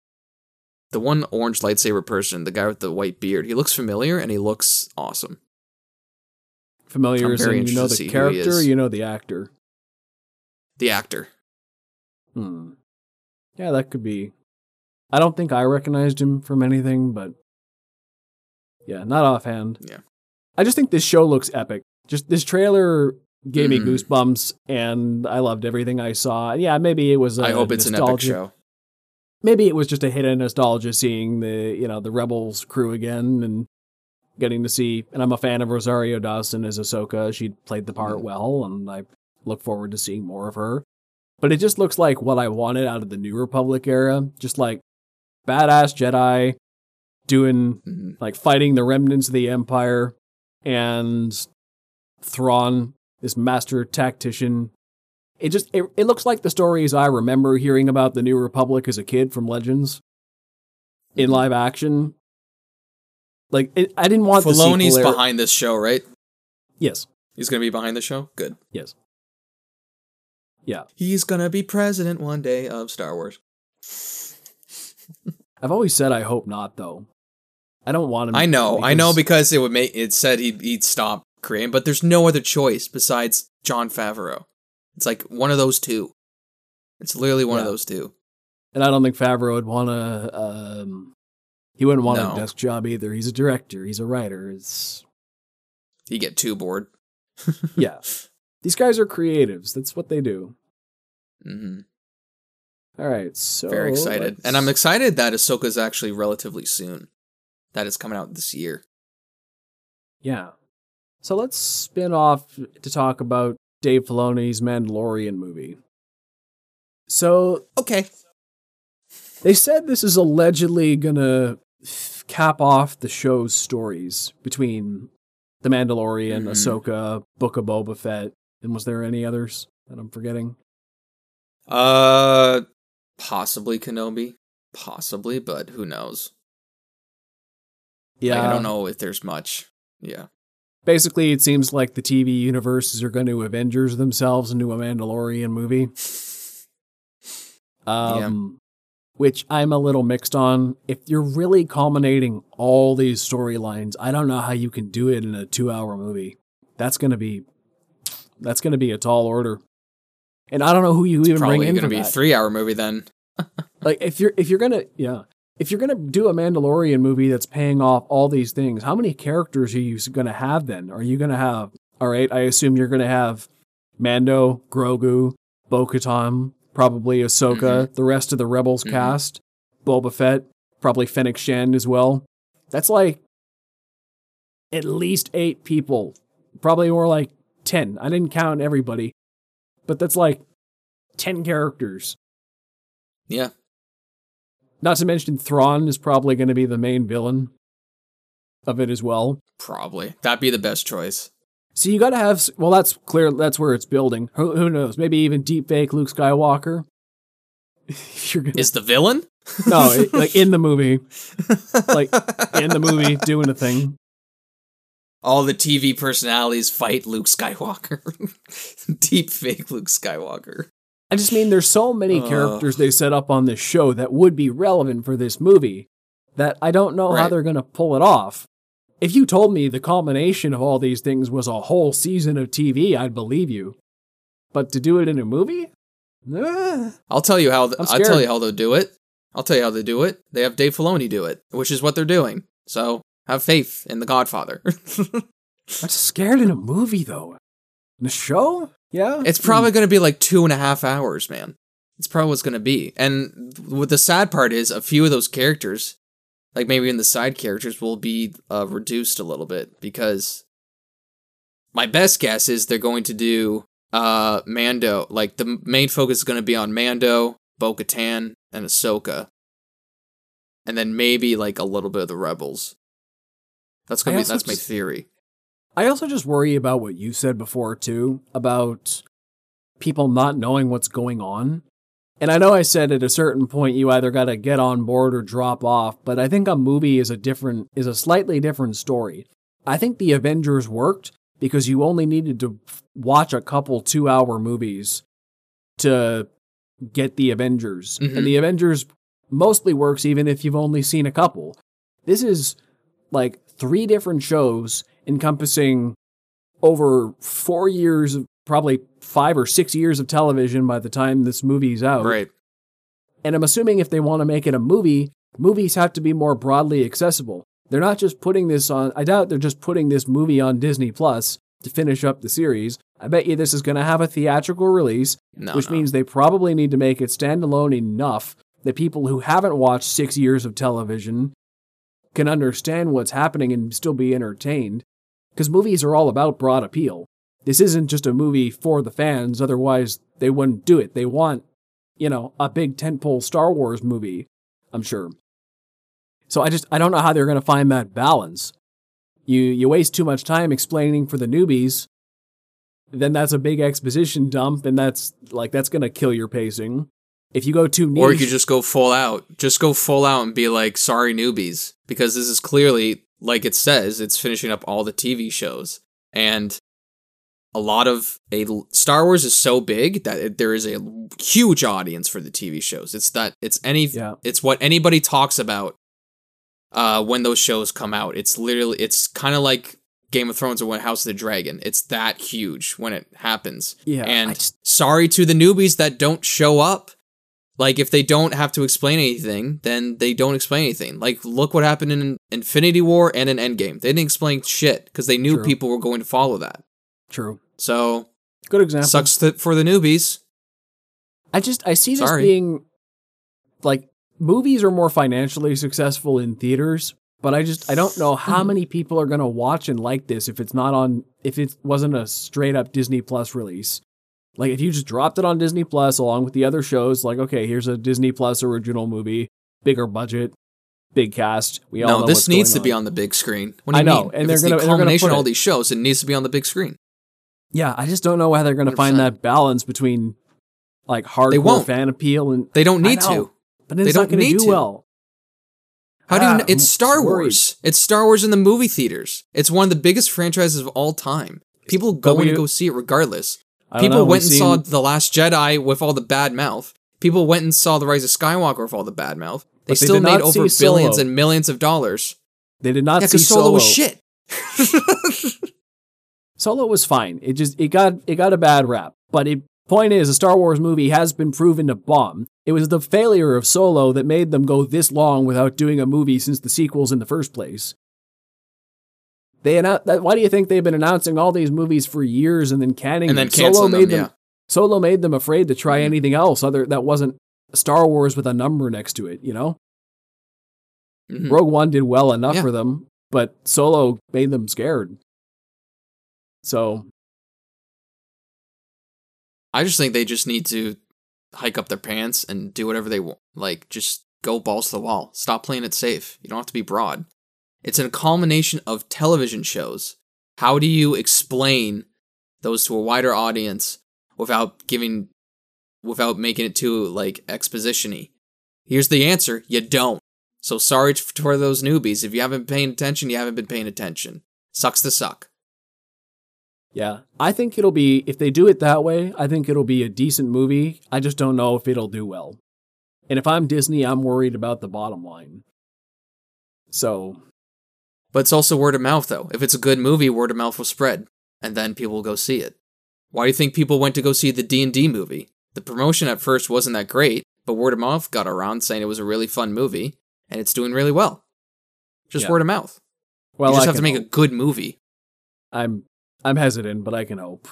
the one orange lightsaber person, the guy with the white beard, he looks familiar and he looks awesome. familiar in you know the see who he character, you know the actor. The actor. Hmm. Yeah, that could be. I don't think I recognized him from anything, but yeah, not offhand. Yeah. I just think this show looks epic. Just this trailer gave me Mhm. goosebumps, and I loved everything I saw. Yeah, maybe it was. I I hope it's an epic show. Maybe it was just a hit of nostalgia seeing the you know the Rebels crew again and getting to see. And I'm a fan of Rosario Dawson as Ahsoka. She played the part Mhm. well, and I look forward to seeing more of her. But it just looks like what I wanted out of the New Republic era. Just like badass Jedi doing Mhm. like fighting the remnants of the Empire and Thrawn, this master tactician. It just it, it looks like the stories I remember hearing about the New Republic as a kid from Legends in Mhm. live action. Like it, I didn't want the Filoni's era- behind this show, right? Yes, He's gonna be behind the show. Good. yes, yeah. He's gonna be president one day of Star Wars. [laughs] I've always said I hope not, though. I don't want him. I know, I know, because- because it would make it said he'd, he'd stop creating, but there's no other choice besides Jon Favreau. It's like one of those two. It's literally one of those two. and I don't think Favreau would want to. Um, he wouldn't want No. a desk job either. He's a director. He's a writer. It's You get too bored. [laughs] yeah. [laughs] These guys are creatives. That's what they do. hmm All right, so Very excited, let's- and I'm excited that Ahsoka is actually relatively soon. That is coming out this year. Yeah. So let's spin off to talk about Dave Filoni's Mandalorian movie. So Okay. they said this is allegedly gonna cap off the show's stories between the Mandalorian, Mhm. Ahsoka, Book of Boba Fett, and was there any others that I'm forgetting? Uh, possibly Kenobi, possibly, but who knows? Yeah, Like, I don't know if there's much. Yeah. Basically, it seems like the TV universes are going to Avengers themselves into a Mandalorian movie. [laughs] Um, which I'm a little mixed on. If you're really culminating all these storylines, I don't know how you can do it in a two-hour movie. That's gonna be, that's gonna be a tall order. And I don't know who you even bring in. Gonna for be a three hour movie then. [laughs] like if you're if you're gonna yeah if you're gonna do a Mandalorian movie that's paying off all these things, how many characters are you gonna have then? Are you gonna have all right? I assume you're gonna have Mando, Grogu, Bo-Katan, probably Ahsoka, the rest of the Rebels Mhm. cast, Boba Fett, probably Fennec Shand as well. That's like at least eight people, probably more like 10. I didn't count everybody, but that's like 10 characters. Yeah. Not to mention Thrawn is probably going to be the main villain of it as well. Probably. That'd be the best choice. So you got to have well that's clear that's where it's building. Who, who knows? Maybe even deep fake Luke Skywalker. [laughs] You're gonna... Is the villain? no, it, like in the movie. [laughs] like in the movie doing a thing. All the TV personalities fight Luke Skywalker. [laughs] deep fake Luke Skywalker. I just mean there's so many uh, characters they set up on this show that would be relevant for this movie that I don't know right. how they're going to pull it off. If you told me the culmination of all these things was a whole season of TV, I'd believe you. But to do it in a movie? Uh, I'll tell you how. Th- I'll tell you how they'll do it. I'll tell you how they do it. They have Dave Filoni do it, which is what they're doing. So have faith in The Godfather. [laughs] I'm scared in a movie though. In a show? Yeah. It's probably going to be like two and a half hours, man. It's probably what's going to be. And what the sad part is, a few of those characters like maybe in the side characters will be uh, reduced a little bit because my best guess is they're going to do uh Mando like the main focus is going to be on Mando, Bo-Katan, and Ahsoka, and then maybe like a little bit of the rebels. That's gonna I be that's just, my theory. I also just worry about what you said before too about people not knowing what's going on. And I know I said at a certain point you either got to get on board or drop off, but I think a movie is a different is a slightly different story. I think the Avengers worked because you only needed to watch a couple 2-hour movies to get the Avengers. Mm-hmm. And the Avengers mostly works even if you've only seen a couple. This is like three different shows encompassing over 4 years probably five or six years of television by the time this movie's out. Right. And I'm assuming if they want to make it a movie, movies have to be more broadly accessible. They're not just putting this on, I doubt they're just putting this movie on Disney Plus to finish up the series. I bet you this is going to have a theatrical release, no, which no. means they probably need to make it standalone enough that people who haven't watched six years of television can understand what's happening and still be entertained. Because movies are all about broad appeal this isn't just a movie for the fans, otherwise they wouldn't do it. They want, you know, a big tentpole Star Wars movie, I'm sure. So I just I don't know how they're going to find that balance. You you waste too much time explaining for the newbies, then that's a big exposition dump and that's like that's going to kill your pacing. If you go too niche, or you could just go full out. Just go full out and be like, "Sorry newbies," because this is clearly like it says, it's finishing up all the TV shows. And a lot of a Star Wars is so big that it, there is a huge audience for the TV shows. It's that it's any yeah. it's what anybody talks about uh, when those shows come out. It's literally it's kind of like Game of Thrones or when House of the Dragon. It's that huge when it happens. Yeah. And just... sorry to the newbies that don't show up. Like if they don't have to explain anything, then they don't explain anything. Like look what happened in Infinity War and in Endgame. They didn't explain shit because they knew True. people were going to follow that. True. So good example. Sucks th- for the newbies. I just I see this being like movies are more financially successful in theaters, but I just I don't know how hmm. many people are going to watch and like this if it's not on if it wasn't a straight up Disney Plus release. Like if you just dropped it on Disney Plus along with the other shows, like okay, here's a Disney Plus original movie, bigger budget, big cast. We all no, this needs to on. be on the big screen. What do I know, mean? and if they're going to the combination of all these shows. It needs to be on the big screen. Yeah, I just don't know how they're going to find that balance between like hardcore fan appeal and they don't need to. But it's they not going to do well. How ah, do you? Ah, know? It's Star Wars. It's Star Wars in the movie theaters. It's one of the biggest franchises of all time. People go to go see it regardless. People know, went and seen... saw The Last Jedi with all the bad mouth. People went and saw The Rise of Skywalker with all the bad mouth. They, they still made over billions and millions of dollars. They did not yeah, see Solo. Solo was shit. [laughs] Solo was fine. It just it got it got a bad rap. But it point is a Star Wars movie has been proven to bomb. It was the failure of Solo that made them go this long without doing a movie since the sequels in the first place. They announced why do you think they've been announcing all these movies for years and then canning and then Solo made them, them, Solo made them afraid to try mm-hmm. anything else other that wasn't Star Wars with a number next to it, you know? Mm-hmm. Rogue One did well enough yeah. for them, but Solo made them scared. So I just think they just need to hike up their pants and do whatever they want. Like, just go balls to the wall. Stop playing it safe. You don't have to be broad. It's a culmination of television shows. How do you explain those to a wider audience without giving, without making it too like expositiony? Here's the answer: you don't. So sorry for those newbies. If you haven't been paying attention, you haven't been paying attention. Sucks to suck. Yeah. I think it'll be, if they do it that way, I think it'll be a decent movie. I just don't know if it'll do well. And if I'm Disney, I'm worried about the bottom line. So. But it's also word of mouth, though. If it's a good movie, word of mouth will spread, and then people will go see it. Why do you think people went to go see the D&D movie? The promotion at first wasn't that great, but word of mouth got around saying it was a really fun movie, and it's doing really well. Just yeah. word of mouth. Well, you just I have to make hope. a good movie. I'm I'm hesitant, but I can hope.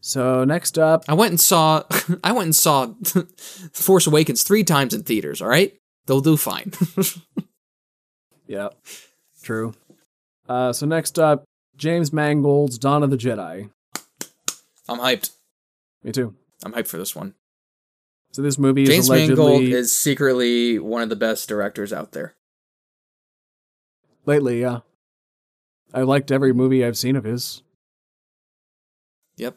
So next up, I went and saw [laughs] I went and saw [laughs] Force Awakens three times in theaters. All right, they'll do fine. [laughs] yeah, true. Uh, so next up, James Mangold's Dawn of the Jedi. I'm hyped. Me too. I'm hyped for this one. So this movie James is allegedly Mangold is secretly one of the best directors out there. Lately, yeah. I liked every movie I've seen of his. Yep.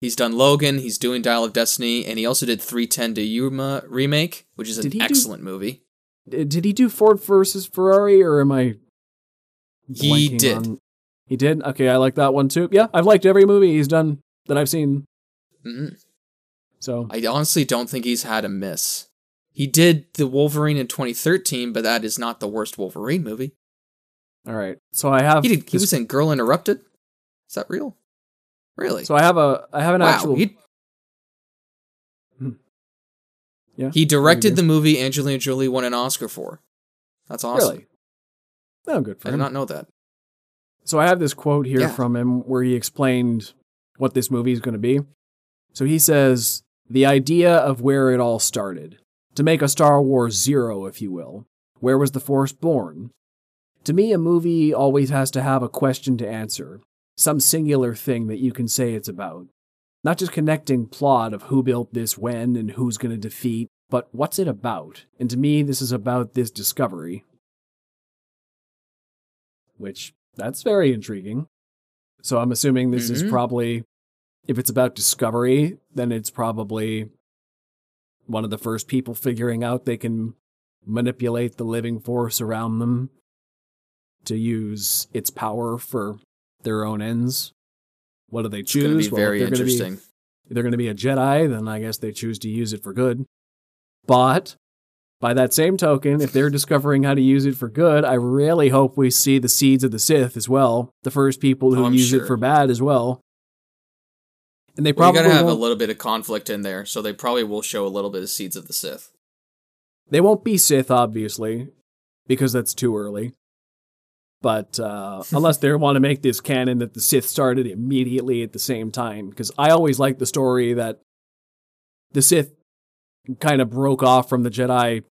He's done Logan, he's doing Dial of Destiny, and he also did 310 to Yuma remake, which is an excellent do, movie. Did he do Ford versus Ferrari, or am I? He did. On, he did. Okay, I like that one too. Yeah, I've liked every movie he's done that I've seen. Mm-hmm. So I honestly don't think he's had a miss. He did the Wolverine in 2013, but that is not the worst Wolverine movie. All right. So I have. He, did, he was in Girl Interrupted. Is that real? Really? So I have a. I have an wow, actual. He, Yeah. He directed the movie Angelina Jolie won an Oscar for. That's awesome. Really? Oh, good for I him. did not know that. So I have this quote here yeah. from him where he explained what this movie is going to be. So he says, "The idea of where it all started, to make a Star Wars zero, if you will. Where was the Force born? To me, a movie always has to have a question to answer, some singular thing that you can say it's about. Not just connecting plot of who built this when and who's going to defeat, but what's it about? And to me, this is about this discovery. Which, that's very intriguing. So I'm assuming this mm-hmm. is probably, if it's about discovery, then it's probably one of the first people figuring out they can manipulate the living force around them to use its power for their own ends. What do they choose? It's well, very they're interesting. Gonna be, they're going to be a Jedi, then I guess they choose to use it for good. But by that same token, if they're discovering how to use it for good, I really hope we see the seeds of the Sith as well. The first people who oh, use sure. it for bad as well. And they probably well, gotta have won't... a little bit of conflict in there, so they probably will show a little bit of seeds of the Sith. They won't be Sith, obviously, because that's too early. But uh, unless they want to make this canon that the Sith started immediately at the same time, because I always like the story that the Sith kind of broke off from the Jedi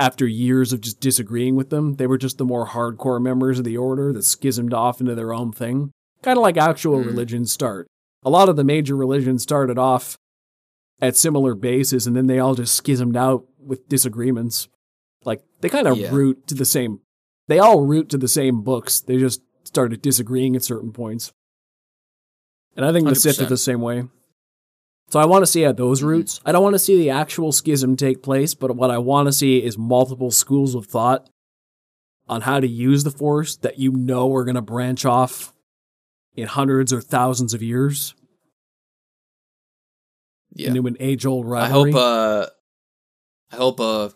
after years of just disagreeing with them. They were just the more hardcore members of the Order that schismed off into their own thing, kind of like actual mm. religions start. A lot of the major religions started off at similar bases, and then they all just schismed out with disagreements. Like they kind of yeah. root to the same they all root to the same books. They just started disagreeing at certain points. And I think the 100%. Sith are the same way. So I want to see at those mm-hmm. roots. I don't want to see the actual schism take place, but what I want to see is multiple schools of thought on how to use the Force that you know are going to branch off in hundreds or thousands of years. Yeah. Into an age old rivalry. I hope uh I hope uh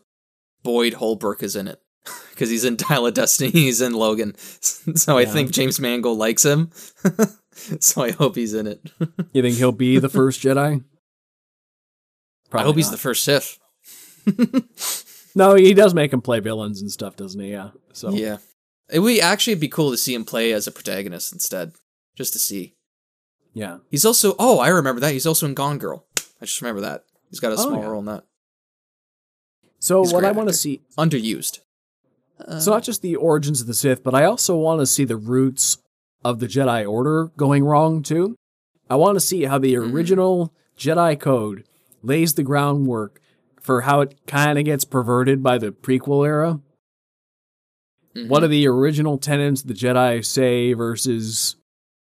Boyd Holbrook is in it [laughs] because he's in Dial of Destiny, [laughs] he's in Logan. [laughs] So yeah. I think James Mangold likes him. so I hope he's in it. you think he'll be the first Jedi? Probably I hope not. he's the first Sith. no, he does make him play villains and stuff, doesn't he? Yeah. So yeah, it would actually be cool to see him play as a protagonist instead, just to see. Yeah. He's also oh, I remember that. He's also in Gone Girl. I just remember that. He's got a oh, small yeah. role in that. So He's what I want to see underused. Uh, so not just the origins of the Sith, but I also want to see the roots of the Jedi Order going wrong too. I want to see how the Mm-hmm. original Jedi Code lays the groundwork for how it kind of gets perverted by the prequel era. Mhm. What are the original tenets the Jedi say versus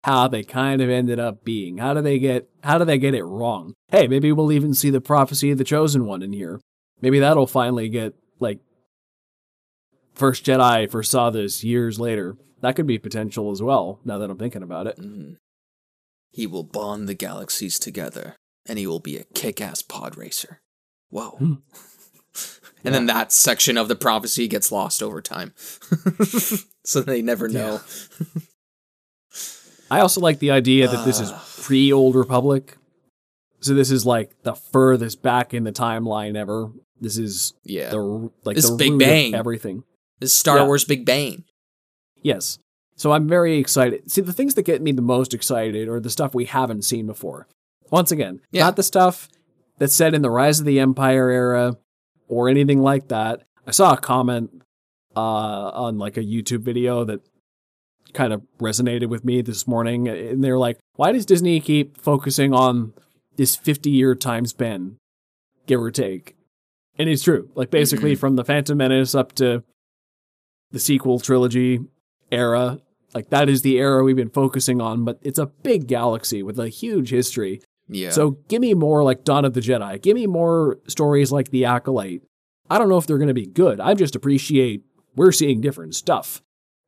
how they kind of ended up being? How do they get how do they get it wrong? Hey, maybe we'll even see the prophecy of the chosen one in here. Maybe that'll finally get like First Jedi foresaw this years later. That could be potential as well, now that I'm thinking about it. Mhm. He will bond the galaxies together, and he will be a kick-ass pod racer. Whoa. Hmm. [laughs] And then that section of the prophecy gets lost over time. [laughs] so they never know. I also like the idea that this is pre Old Republic. So this is like the furthest back in the timeline ever. This is Yeah. the like This the Big Bang. everything. This Star Yeah. Wars Big Bang. Yes. So I'm very excited. See, the things that get me the most excited are the stuff we haven't seen before. Once again, Yeah. not the stuff that's set in the Rise of the Empire era or anything like that. I saw a comment uh, on like a YouTube video that kind of resonated with me this morning, and they're like, "Why does Disney keep focusing on this 50 year time span, give or take?" And it's true. Like basically from the Phantom Menace up to the sequel trilogy era. Like that is the era we've been focusing on, but it's a big galaxy with a huge history. Yeah. So give me more like Dawn of the Jedi. Give me more stories like The Acolyte. I don't know if they're going to be good. I just appreciate we're seeing different stuff.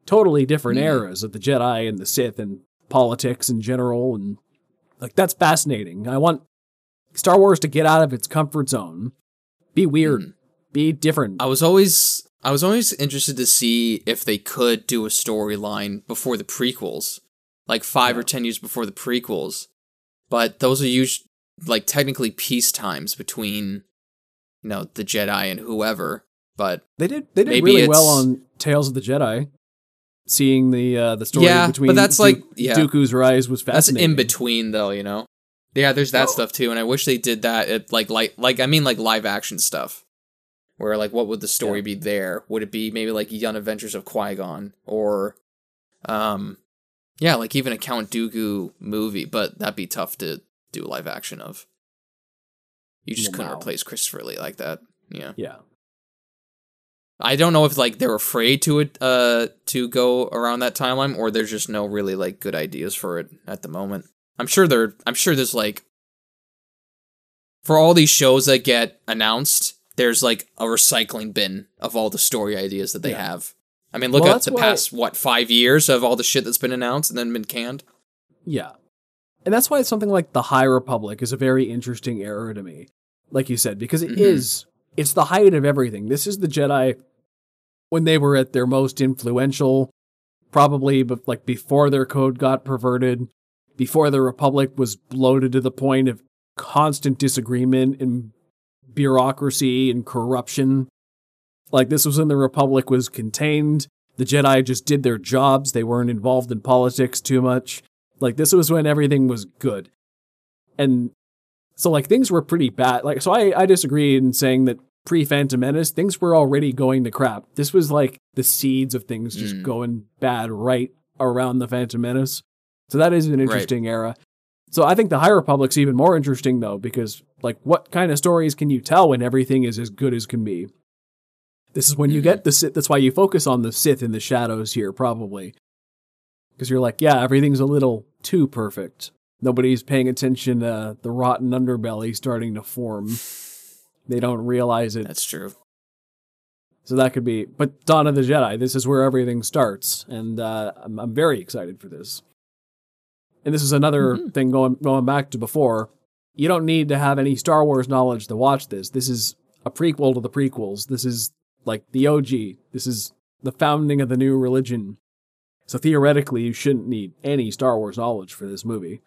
Totally different Mhm. eras of the Jedi and the Sith and politics in general and like that's fascinating. I want Star Wars to get out of its comfort zone. Be weird. Mhm. Be different. I was always I was always interested to see if they could do a storyline before the prequels, like five or ten years before the prequels. But those are usually like technically peace times between, you know, the Jedi and whoever. But They did they did Maybe really well on Tales of the Jedi. Seeing the uh, the story Yeah, between but that's Du- like- yeah. Dooku's rise was fascinating. that's in between though, you know. Yeah, there's that Well- stuff too, and I wish they did that at like like like I mean like live action stuff. Where like what would the story Yeah. be there? Would it be maybe like Young Adventures of Qui Gon or, um, yeah, like even a Count Dooku movie? But that'd be tough to do live action of. You just couldn't replace Christopher Lee like that. Yeah, Yeah, I don't know if like they're afraid to it uh to go around that timeline or there's just no really like good ideas for it at the moment. I'm sure there I'm sure there's like for all these shows that get announced, there's like a recycling bin of all the story ideas that they Yeah. have. I mean, look Well, at the past what 5 years of all the shit that's been announced and then been canned. yeah, and that's why something like the High Republic is a very interesting era to me. Like you said, because it is Mhm. it's the height of everything. This is the Jedi when they were at their most influential, probably, but like before their code got perverted, before the Republic was bloated to the point of constant disagreement and bureaucracy and corruption. Like this was when the Republic was contained. The Jedi just did their jobs. They weren't involved in politics too much. Like this was when everything was good. And so like things were pretty bad. Like so I, I disagree in saying that pre Phantom Menace, things were already going to crap. This was like the seeds of things just Mm. going bad right around the Phantom Menace. So that is an interesting era. So I think the High Republic's even more interesting though, because like what kind of stories can you tell when everything is as good as can be? This is when you get the Sith. That's why you focus on the Sith in the shadows here, probably. Because you're like, yeah, everything's a little too perfect. Nobody's paying attention to the rotten underbelly starting to form. They don't realize it. That's true. So that could be, but Dawn of the Jedi, this is where everything starts. And uh, I'm, I'm very excited for this. And this is another Mhm. thing going, going back to before. You don't need to have any Star Wars knowledge to watch this. This is a prequel to the prequels. This is like the OG. This is the founding of the new religion. So theoretically, you shouldn't need any Star Wars knowledge for this movie.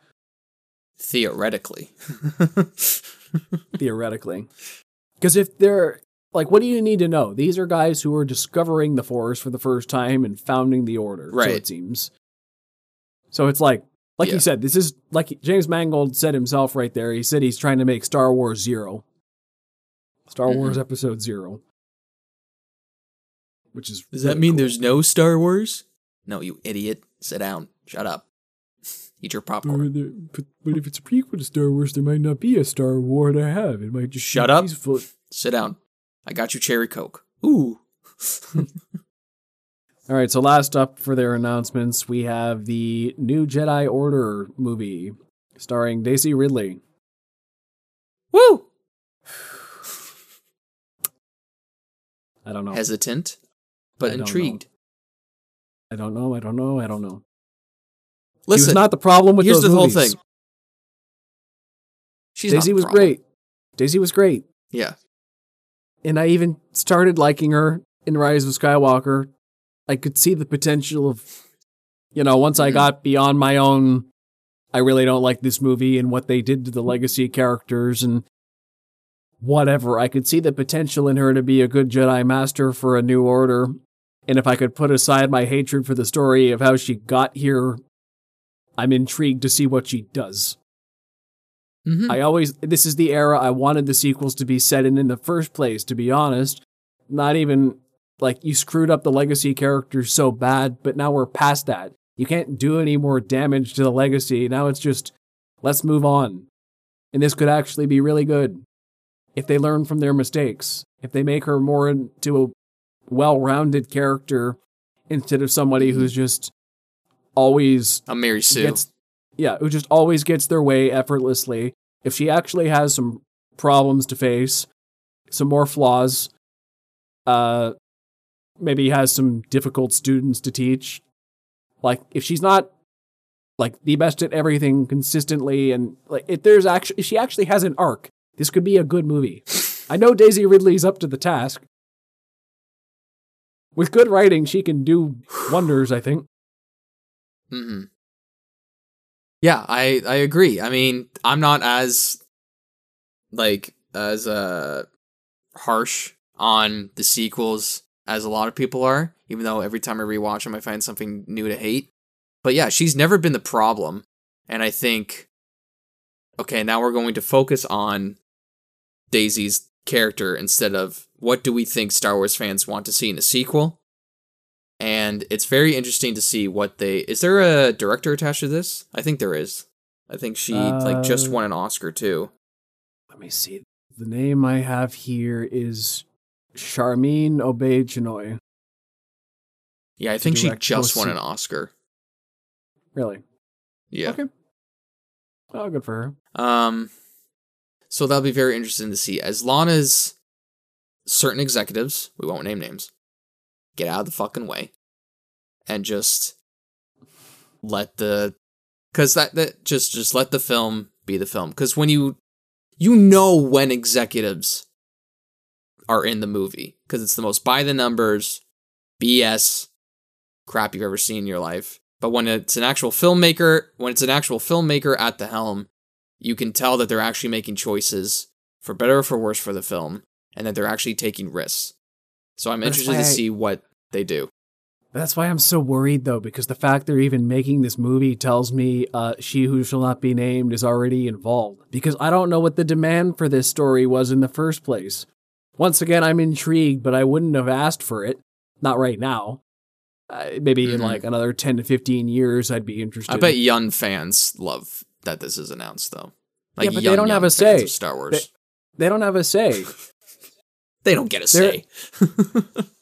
Theoretically. [laughs] theoretically. Because if they're like, what do you need to know? These are guys who are discovering the Force for the first time and founding the Order. So Right. it seems. So it's like, like Yeah. you said, this is like James Mangold said himself right there. He said he's trying to make Star Wars Zero. Star Mhm. Wars Episode Zero. Which is Does that mean cool. there's no Star Wars? No, you idiot. Sit down. Shut up. [laughs] Eat your popcorn. there, but, but if it's a prequel to Star Wars, there might not be a Star War to have. It might just Shut up. Sit down. I got you cherry coke. Ooh. [laughs] All right, so last up for their announcements, we have the new Jedi Order movie starring Daisy Ridley. Woo. I don't know. Hesitant, I but don't know. intrigued. I don't know. I don't know. I don't know. He Listen, was not the problem with here's those the whole movies. thing. She's Daisy was problem. great. Daisy was great. Yeah. and I even started liking her in Rise of Skywalker. I could see the potential of, you know, once I got beyond my own, I really don't like this movie and what they did to the legacy characters and whatever. I could see the potential in her to be a good Jedi Master for a new order. And if I could put aside my hatred for the story of how she got here, I'm intrigued to see what she does. Mhm. I always this is the era I wanted the sequels to be set in in the first place, to be honest. Not even like you screwed up the legacy characters so bad, but now we're past that. You can't do any more damage to the legacy. Now it's just let's move on. And this could actually be really good if they learn from their mistakes. If they make her more into a well-rounded character instead of somebody who's just always I'm Mary Sue. gets yeah, who just always gets their way effortlessly. If she actually has some problems to face, some more flaws, uh maybe he has some difficult students to teach. Like if she's not like the best at everything consistently and like if there's actually if she actually has an arc, this could be a good movie. [laughs] I know Daisy Ridley's up to the task. With good writing, she can do wonders, I think. hmm Yeah, I I agree. I mean, I'm not as like as uh harsh on the sequels as a lot of people are, even though every time I rewatch them I find something new to hate. But yeah, she's never been the problem, and I think okay, now we're going to focus on Daisy's character instead of what do we think Star Wars fans want to see in a sequel? And it's very interesting to see what they is there a director attached to this? I think there is. I think she like just Uh, won an Oscar too. Let me see. The name I have here is Sharmeen Obaid Yeah, I think she just won an Oscar. Really? Yeah. Okay. Oh, good for her. Um, so that'll be very interesting to see. As long as certain executives, we won't name names, get out of the fucking way, and just let the, because that that just just let the film be the film. Because when you you know when executives are in the movie, because it's the most by the numbers, BS crap you've ever seen in your life. But when it's an actual filmmaker, when it's an actual filmmaker at the helm, you can tell that they're actually making choices for better or for worse for the film and that they're actually taking risks. So I'm interested to I- see what they do. That's why I'm so worried, though, because the fact they're even making this movie tells me uh, She Who Shall Not Be Named is already involved. Because I don't know what the demand for this story was in the first place. Once again, I'm intrigued, but I wouldn't have asked for it. Not right now. Uh, maybe in Mhm. like another 10 to 15 years, I'd be interested. I bet young fans love that this is announced though. Yeah, but they don't have a say. Star Wars. they don't have a say. They, don't get a They're- say.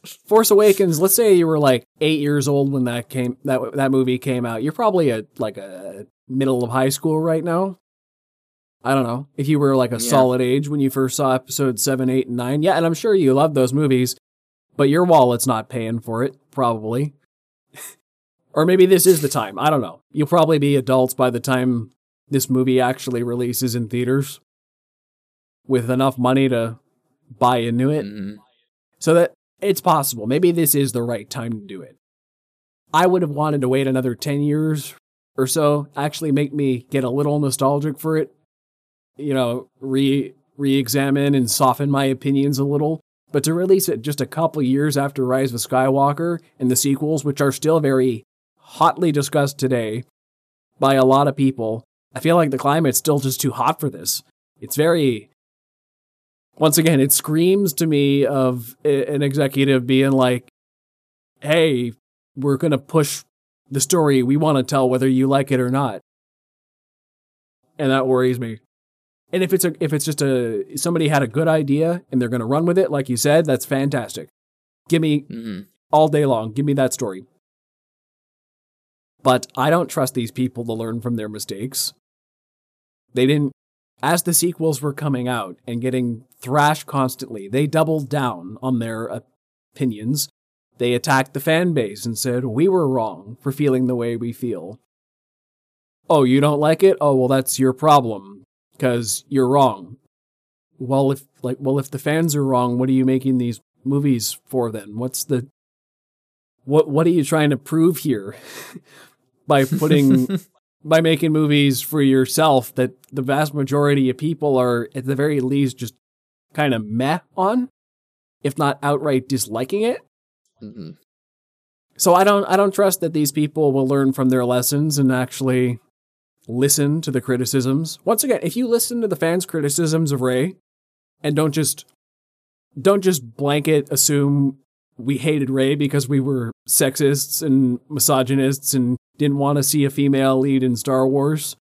[laughs] Force Awakens. Let's say you were like eight years old when that came that that movie came out. You're probably a like a middle of high school right now. I don't know if you were like a Yeah. solid age when you first saw episode seven, eight, and nine. Yeah, and I'm sure you love those movies, but your wallet's not paying for it, probably. [laughs] or maybe this is the time. I don't know. You'll probably be adults by the time this movie actually releases in theaters, with enough money to buy into it. Mhm. So that it's possible. Maybe this is the right time to do it. I would have wanted to wait another 10 years or so, actually make me get a little nostalgic for it. You know, re re-examine and soften my opinions a little. But to release it just a couple years after Rise of Skywalker and the sequels, which are still very hotly discussed today by a lot of people, I feel like the climate's still just too hot for this. It's very once again, it screams to me of an executive being like, "Hey, we're going to push the story we want to tell whether you like it or not." and that worries me. And if it's a if it's just a somebody had a good idea and they're going to run with it, like you said, that's fantastic. Give me hmm all day long. Give me that story. But I don't trust these people to learn from their mistakes. They didn't, as the sequels were coming out and getting thrashed constantly, they doubled down on their opinions. They attacked the fan base and said, We were wrong for feeling the way we feel. Oh, you don't like it? Oh, well, that's your problem because you're wrong. Well, if like, well, if the fans are wrong, what are you making these movies for then? What's the what what are you trying to prove here [laughs] by putting [laughs] by making movies for yourself that the vast majority of people are at the very least just kind of meh on if not outright disliking it hmm so i don't i don't trust that these people will learn from their lessons and actually listen to the criticisms once again if you listen to the fans criticisms of Rey and don't just don't just blanket assume we hated Rey because we were sexists and misogynists and didn't want to see a female lead in Star Wars.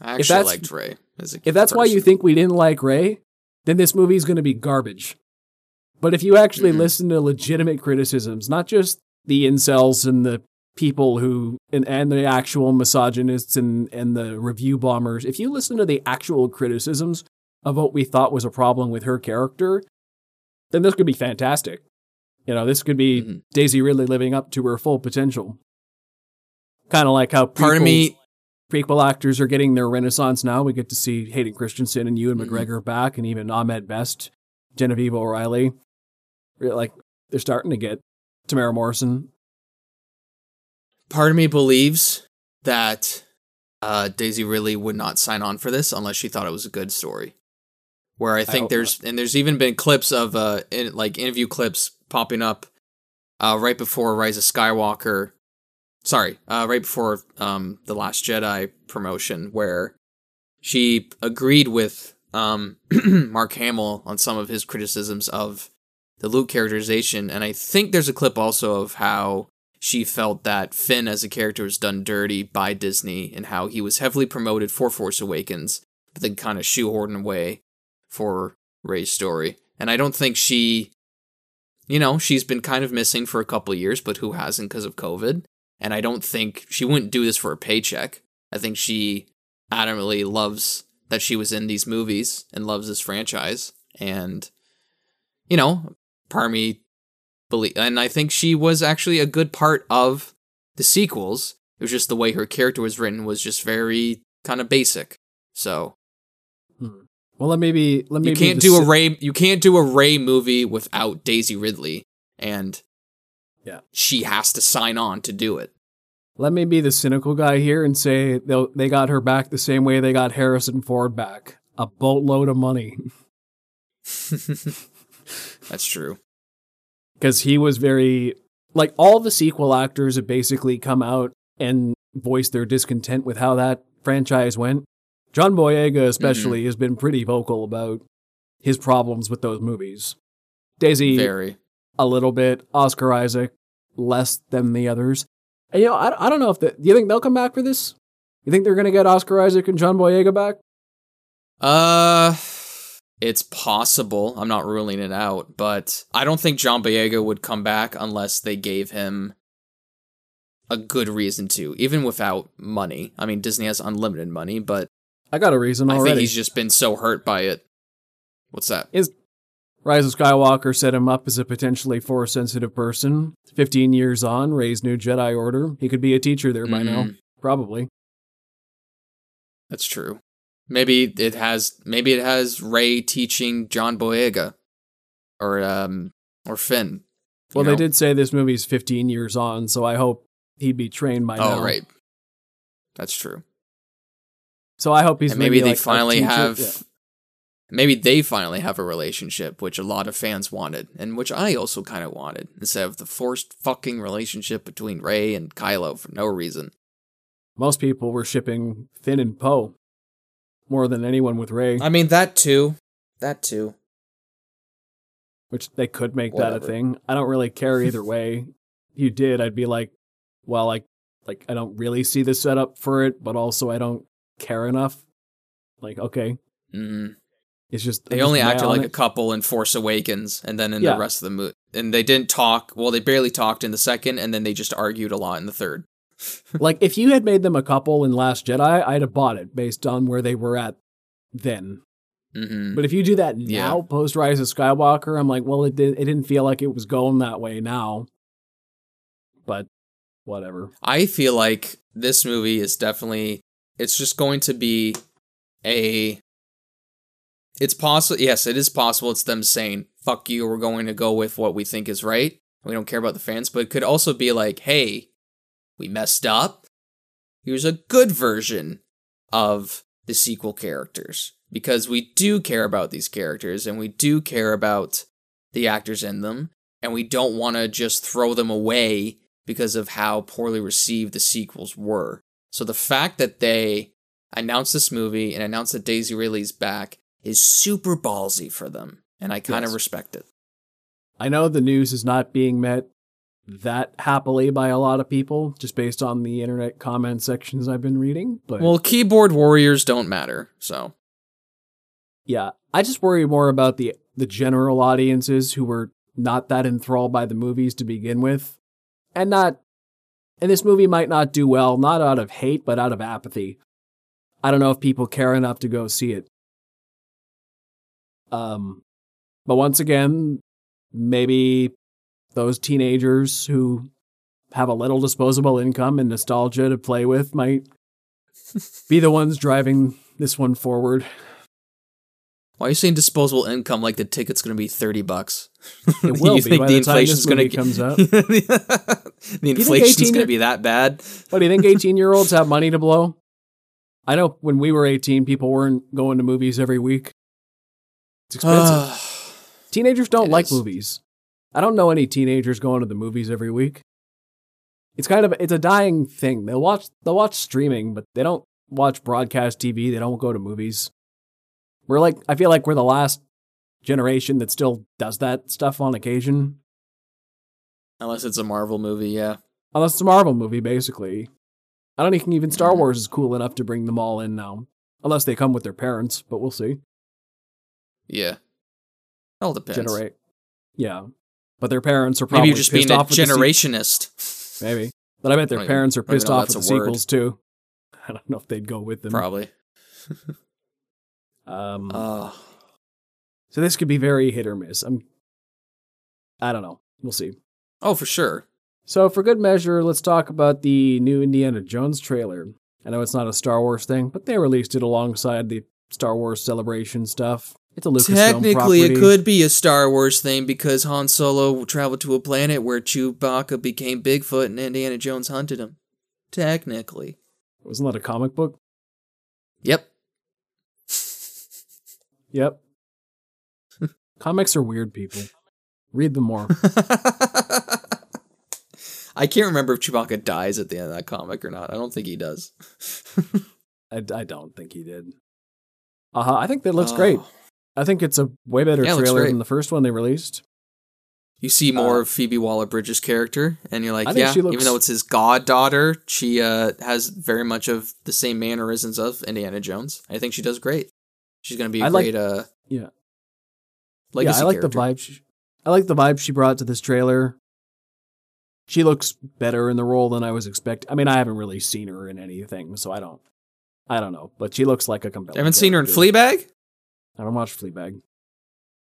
I actually liked Rey. As a If that's why you think we didn't like Rey, then this movie is going to be garbage. But if you actually Mhm. listen to legitimate criticisms, not just the incels and the people who and, and the actual misogynists and, and the review bombers, if you listen to the actual criticisms of what we thought was a problem with her character, then this could be fantastic. You know, this could be Mhm. Daisy Ridley living up to her full potential. Kind of like how part of me, prequel actors are getting their renaissance now. We get to see Hayden Christensen and Ewan Mhm. McGregor back, and even Ahmed Best, Genevieve O'Reilly. Like they're starting to get Temuera Morrison. Part of me believes that uh, Daisy really would not sign on for this unless she thought it was a good story. Where I think hope there's and there's even been clips of uh in, like interview clips popping up uh right before Rise of Skywalker. Sorry, uh right before um the Last Jedi promotion where she agreed with um [clears throat] Mark Hamill on some of his criticisms of the Luke characterization and I think there's a clip also of how she felt that Finn as a character was done dirty by Disney and how he was heavily promoted for Force Awakens, but then kind of shoehorned away for Rey's story. And I don't think she, you know, she's been kind of missing for a couple years, but who hasn't because of COVID? And I don't think she wouldn't do this for a paycheck. I think she adamantly loves that she was in these movies and loves this franchise. And, you know, me believe, and I think she was actually a good part of the sequels. It was just the way her character was written was just very kind of basic. So hmm. Well, let me be. Let me. you can't do a Rey. You can't do a Rey movie without Daisy Ridley, and Yeah. she has to sign on to do it. Let me be the cynical guy here and say they they got her back the same way they got Harrison Ford back. A boatload of money [laughs] That's true. Because he was very like all the sequel actors have basically come out and voiced their discontent with how that franchise went. John Boyega especially has been pretty vocal about his problems with those movies. Daisy Very. a little bit, Oscar Isaac less than the others. And, you know, I, I don't know if the, do you think they'll come back for this? You think they're going to get Oscar Isaac and John Boyega back? Uh, it's possible. I'm not ruling it out, but I don't think John Boyega would come back unless they gave him a good reason to, even without money. I mean, Disney has unlimited money, but I got a reason I already. think he's just been so hurt by it. What's that? Is Rise of Skywalker set him up as a potentially force sensitive person. 15 years on, Rey's new Jedi Order. He could be a teacher there by now. Mhm. Probably. That's true. Maybe it has. Maybe it has Rey teaching John Boyega, or um, or Finn. Well, know? they did say this movie's 15 years on, so I hope he'd be trained by now. Oh, right. That's true. So I hope he's and maybe, they like, finally have. Yeah. Maybe they finally have a relationship, which a lot of fans wanted, and which I also kind of wanted, instead of the forced fucking relationship between Rey and Kylo for no reason. Most people were shipping Finn and Poe more than anyone with Rey, I mean, that too. That too. which they could make that a thing. I don't really care either [laughs] way. If you did, I'd be like, well, like, like I don't really see the setup for it, but also I don't care enough Like, okay, hmm it's just They I'm only meh acted on like it. a couple in Force Awakens, and then in Yeah. the rest of the movie, and they didn't talk. Well, they barely talked in the second, and then they just argued a lot in the third. Like if you had made them a couple in Last Jedi, I'd have bought it based on where they were at then. hmm But if you do that Yeah. now, post Rise of Skywalker, I'm like, well, it did, it didn't feel like it was going that way now. But whatever. I feel like this movie is definitely it's just going to be a it's possible yes, it is possible it's them saying, fuck you, we're going to go with what we think is right. We don't care about the fans, but it could also be like, hey, we messed up. Here's a good version of the sequel characters because we do care about these characters and we do care about the actors in them and we don't want to just throw them away because of how poorly received the sequels were. So the fact that they announced this movie and announced that Daisy Ridley's back is super ballsy for them, and I kind of Yes. respect it. I know the news is not being met that happily by a lot of people, just based on the internet comment sections I've been reading. But Well, keyboard warriors don't matter, so yeah, I just worry more about the the general audiences who were not that enthralled by the movies to begin with, and not. And this movie might not do well, not out of hate, but out of apathy. I don't know if people care enough to go see it. Um, but once again, maybe those teenagers who have a little disposable income and nostalgia to play with might [laughs] be the ones driving this one forward. why are you saying disposable income like the ticket's going to be 30 bucks? It [laughs] will you be think by the the inflation's going to comes up. [laughs] the inflation's 18 going to be that bad? What do you think 18 year olds have money to blow? I know when we were 18, people weren't going to movies every week. It's expensive. [sighs] Teenagers don't It like is. movies. I don't know any teenagers going to the movies every week. It's kind of it's a dying thing. They'll watch they'll watch streaming, but they don't watch broadcast TV. They don't go to movies. We're like I feel like we're the last generation that still does that stuff on occasion. Unless it's a Marvel movie, yeah. Unless it's a Marvel movie, basically. I don't think even Star. Wars is cool enough to bring them all in now. Unless they come with their parents, but we'll see. Yeah. All depends. Generate. Yeah. But their parents are Maybe probably you're just pissed being a off with the se- generationist. Maybe. But I bet their Don't parents are don't pissed off with that's the a word. sequels too. [laughs] I don't know if they'd go with them. Probably. [laughs] Um, Uh, so this could be very hit or miss. I'm. I don't know. We'll see. oh, for sure. So for good measure, let's talk about the new Indiana Jones trailer. I know it's not a Star Wars thing, but they released it alongside the Star Wars celebration stuff. It's a Lucasfilm Technically, it could be a Star Wars thing because Han Solo traveled to a planet where Chewbacca became Bigfoot and Indiana Jones hunted him. Technically. Wasn't that a comic book? Yep. Yep. [laughs] Comics are weird, people. Read them more. [laughs] I can't remember if Chewbacca dies at the end of that comic or not. I don't think he does. [laughs] I, I don't think he did. Uh huh. I think that looks great. I think it's a way better Yeah, trailer than the first one they released. You see more Uh, of Phoebe Waller-Bridge's character, and you're like, yeah. looks- Even though it's his goddaughter, she uh, has very much of the same mannerisms of Indiana Jones. I think she does great. She's gonna be a I like- great uh, Yeah. legacy yeah, I like character. the vibe. She, I like the vibe she brought to this trailer. She looks better in the role than I was expecting. I mean, I haven't really seen her in anything, so I don't. I don't know, but she looks like a compelling. I haven't seen her in. Fleabag. I haven't watched Fleabag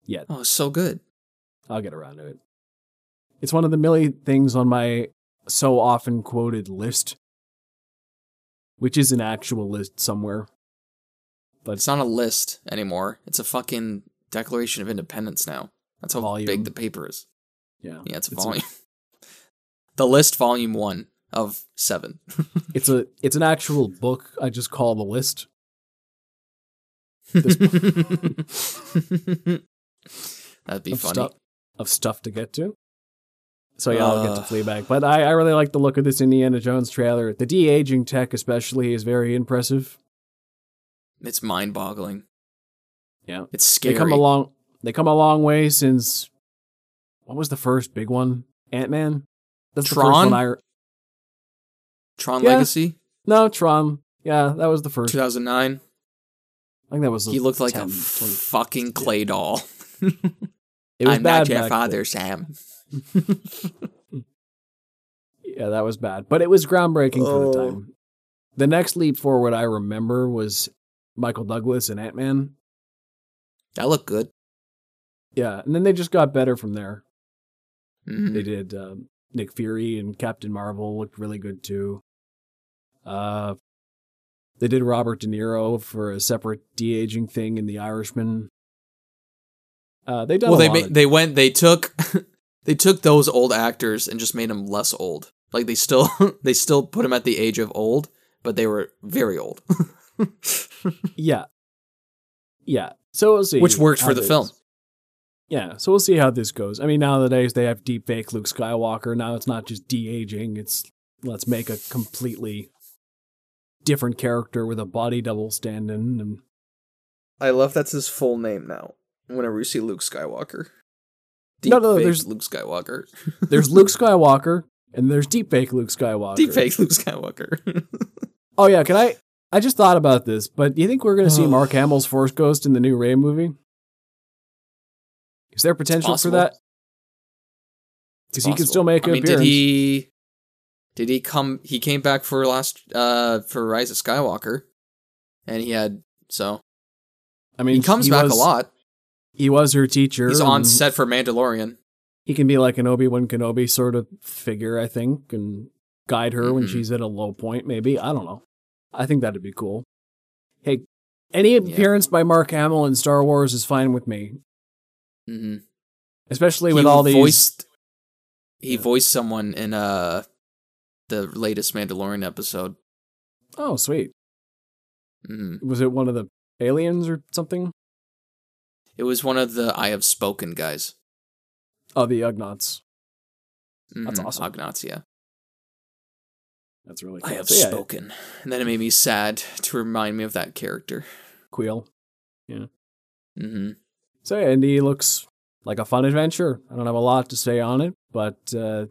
yet. Oh, it's so good. I'll get around to it. It's one of the million things on my so often quoted list, which is an actual list somewhere. But It's not a list anymore. It's a fucking Declaration of Independence now. That's how Volume. big the paper is. yeah, Yeah, it's a It's a- volume. [laughs] the list, volume one of seven. [laughs] it's a it's an actual book. I just call the list. [laughs] That'd be of funny. stuff of stuff to get to. So yeah, I'll get to Ugh. Fleabag, but I, I really like the look of this Indiana Jones trailer. The de aging tech, especially, is very impressive. It's mind boggling. Yeah, It's scary. they come a long they come a long way since what was the first big one? Ant Man. That's the first Tron? one I Tron Yeah. Legacy, no Tron. Yeah, that was the first. 2009. I think that was. He looked like 10, a 20. fucking clay doll. [laughs] It was I'm bad not your father, then. Sam. [laughs] Yeah, that was bad, but it was groundbreaking for Oh. the time. The next leap forward I remember was Michael Douglas and Ant Man. That looked good. Yeah, and then they just got better from there. Mhm. They did um, Nick Fury and Captain Marvel looked really good too. Uh, they did Robert De Niro for a separate de aging thing in The Irishman. Uh, they done Well, a they lot ma- they went they took [laughs] they took those old actors and just made them less old. Like they still [laughs] they still put them at the age of old, but they were very old, [laughs] yeah, yeah. So we'll see, which worked for the film. Yeah, so we'll see how this goes. I mean, nowadays they have deep fake Luke Skywalker. Now it's not just de aging; it's let's make a completely different character with a body double stand-in. And I love that's his full name now. Whenever you see Luke Skywalker, No, no, Deepfake there's- Luke Skywalker. [laughs] there's Luke [laughs] Skywalker, and there's deep fake Luke Skywalker. Deepfake Luke Skywalker. [laughs] Oh yeah, can I? I just thought about this, but do you think we're going to see [sighs] Mark Hamill's Force Ghost in the new Rey movie? Is there potential for that? Because he can still make I an mean, did he? Did he come? He came back for last uh for Rise of Skywalker, and he had so I mean, he comes back was- a lot. He was her teacher. He's on set for Mandalorian. He can be like an Obi Wan Kenobi sort of figure, I think, and guide her when Mhm. she's at a low point. Maybe I don't know. I think that'd be cool. Hey, any appearance by Mark Hamill in Star Wars is fine with me, Mm-hmm. especially with all these. voiced, he Yeah. voiced someone in uh the latest Mandalorian episode. Oh, sweet. hmm Was it one of the aliens or something? It was one of the I have spoken guys. Oh, the Ugnaughts. That's Mhm, awesome. Ugnaughts, yeah. That's really cool. I have So, yeah, spoken, and then it made me sad to remind me of that character. Kuiil. Yeah. Mm hmm So yeah, Indy looks like a fun adventure. I don't have a lot to say on it, but uh,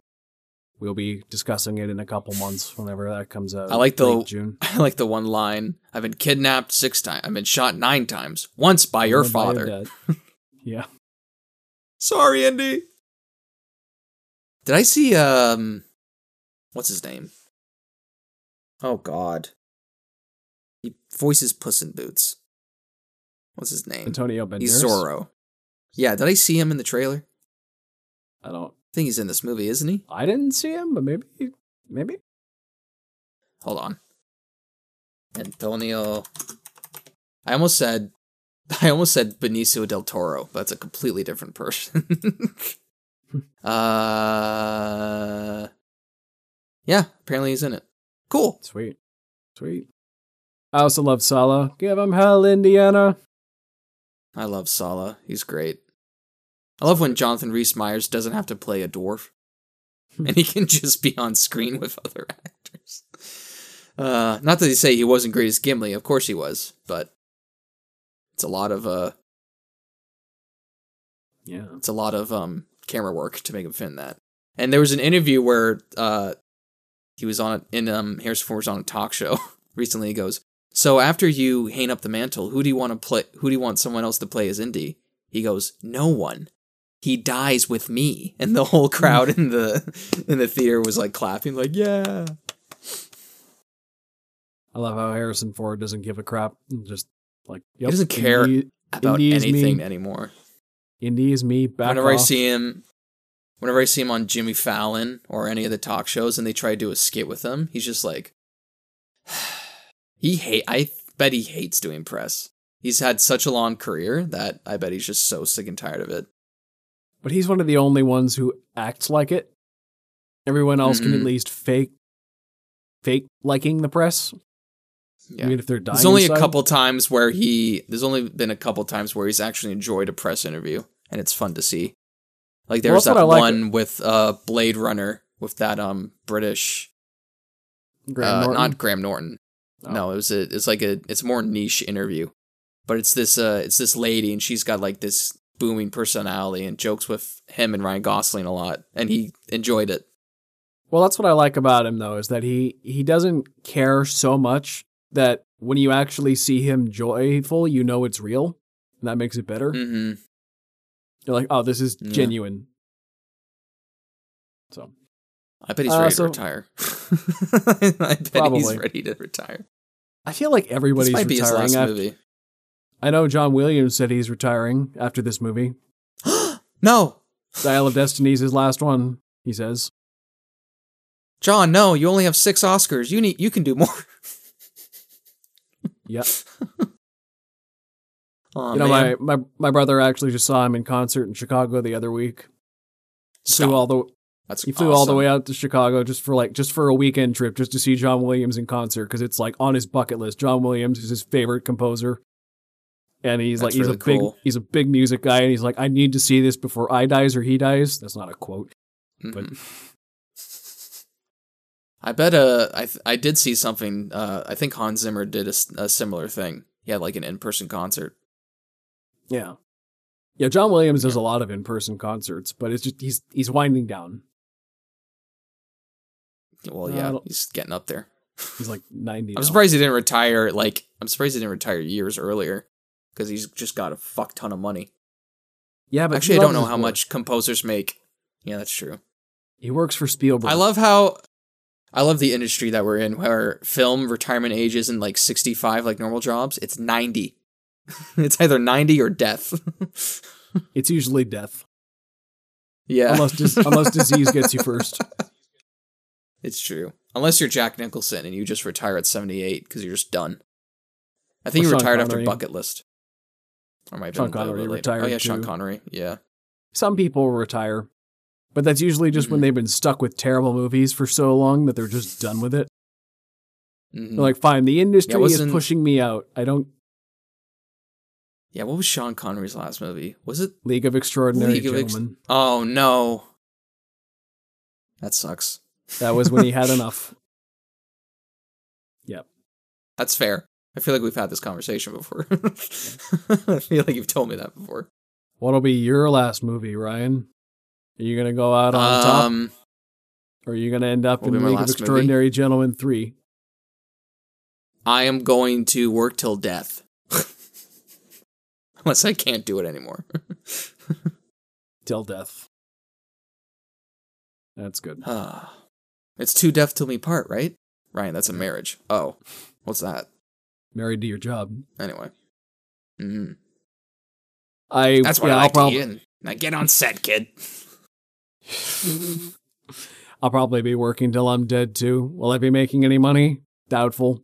we'll be discussing it in a couple months whenever that comes out. I like the- June. [laughs] I like the one line: "I've been kidnapped six times. I've been shot nine times. Once by your By father." dad. [laughs] yeah. Sorry, Andy. Did I see um what's his name? Oh god. He voices Puss in Boots. What's his name? Antonio Banderas. He's Zorro. Yeah, did I see him in the trailer? I don't. Think he's in this movie, isn't he? I didn't see him, but maybe, maybe. Hold on. Antonio I almost said [laughs] I almost said Benicio del Toro, but that's a completely different person. [laughs] uh Yeah, apparently he's in it. Cool. Sweet, sweet. I also love Sallah. Give him hell, Indiana. I love Sallah. He's great. I love when Jonathan Rhys Meyers doesn't have to play a dwarf. and he can [laughs] just be on screen with other actors. Uh not that they say he wasn't great as Gimli, of course he was, but it's a lot of uh Yeah. it's a lot of um camera work to make him fit in that. And there was an interview where uh he was on in um Harrison Ford was on a talk show [laughs] recently. He goes, "So after you hang up the mantle, who do you want to play? Who do you want someone else to play as Indy?" He goes, "No one. He dies with me." And the whole crowd in the in the theater was like clapping, like, "Yeah." I love how Harrison Ford doesn't give a crap. Just like, yep, he doesn't care Indy, About Indy is anything me. anymore. Indy is me. Back whenever I see him, whenever I see him on Jimmy Fallon or any of the talk shows, and they try to do a skit with him, he's just like, [sighs] he hate. I bet he hates doing press. He's had such a long career that I bet he's just so sick and tired of it. But he's one of the only ones who acts like it. Everyone else can at Mhm. least fake, fake liking the press, Yeah. even if they're dying. There's only inside. a couple times where he. There's only been a couple times where he's actually enjoyed a press interview, and it's fun to see. Like there Well, was that like- one with uh Blade Runner with that um British Graham uh, not Graham Norton. Oh. No, it was a it's like a it's more niche interview. But it's this uh it's this lady and she's got like this booming personality and jokes with him and Ryan Gosling a lot and he enjoyed it. Well, that's what I like about him though, is that he he doesn't care so much that when you actually see him joyful, you know it's real. And that makes it better. hmm You're like, oh, this is Yeah. genuine. So I bet he's Uh, ready so- to retire. [laughs] [laughs] I bet he's ready to retire. I feel like everybody's this might be his retiring. last after- movie. I know John Williams said he's retiring after this movie. [gasps] no, Dial of Destiny is his last one, he says. John, no, you only have six Oscars. You need, you can do more. [laughs] Yep. Aw, you know, man. my, my my brother actually just saw him in concert in Chicago the other week. Flew all the That's he flew all the awesome. way out to Chicago just for like just for a weekend trip just to see John Williams in concert because it's like on his bucket list. John Williams is his favorite composer, and he's like That's he's a big cool. he's a big music guy, and he's like I need to see this before I dies or he dies. That's not a quote, but Mhm. I bet. Uh, I th- I did see something. Uh, I think Hans Zimmer did a similar thing. He had like an in person concert. yeah, yeah. John Williams does a lot of in person concerts, but it's just he's he's winding down. Well, yeah, he's getting up there. He's like [laughs] ninety. I'm now. surprised he didn't retire. Like, I'm surprised he didn't retire years earlier because he's just got a fuck ton of money. Yeah, but Actually, I don't know how work. much composers make. Yeah, that's true. he works for Spielberg. I love how. I love the industry that we're in, where film retirement age isn't like 65 like normal jobs. It's 90. [laughs] it's either 90 or death. [laughs] It's usually death, yeah. unless dis- unless disease gets you first. [laughs] It's true. Unless you're Jack Nicholson and you just retire at 78 because you're just done. I think Or you Sean retired after Bucket List. Or might Sean been Connery retired Oh yeah, Sean too. Connery. Yeah. Some people retire, but that's usually just when Mhm. they've been stuck with terrible movies for so long that they're just done with it. Mhm. They're like, fine, the industry is pushing me out. I don't yeah. What was Sean Connery's last movie? Was it? League of Extraordinary League of Ex- Gentlemen. Oh no. That sucks. that was when he had [laughs] enough. Yep, that's fair. I feel like we've had this conversation before. [laughs] I feel like you've told me that before. What'll be your last movie, Ryan? Are you gonna go out on top, Um, or are you gonna end up in League of last movie? Extraordinary Gentlemen three? I am going to work till death. [laughs] Unless I can't do it anymore. [laughs] Till death. That's good. Ah. it's too death till me part, right? Ryan, that's a marriage. Oh, what's that? Married to your job. Anyway. hmm I. That's what yeah, I I'll like prob- to get on set, kid. [laughs] I'll probably be working till I'm dead too. Will I be making any money? Doubtful.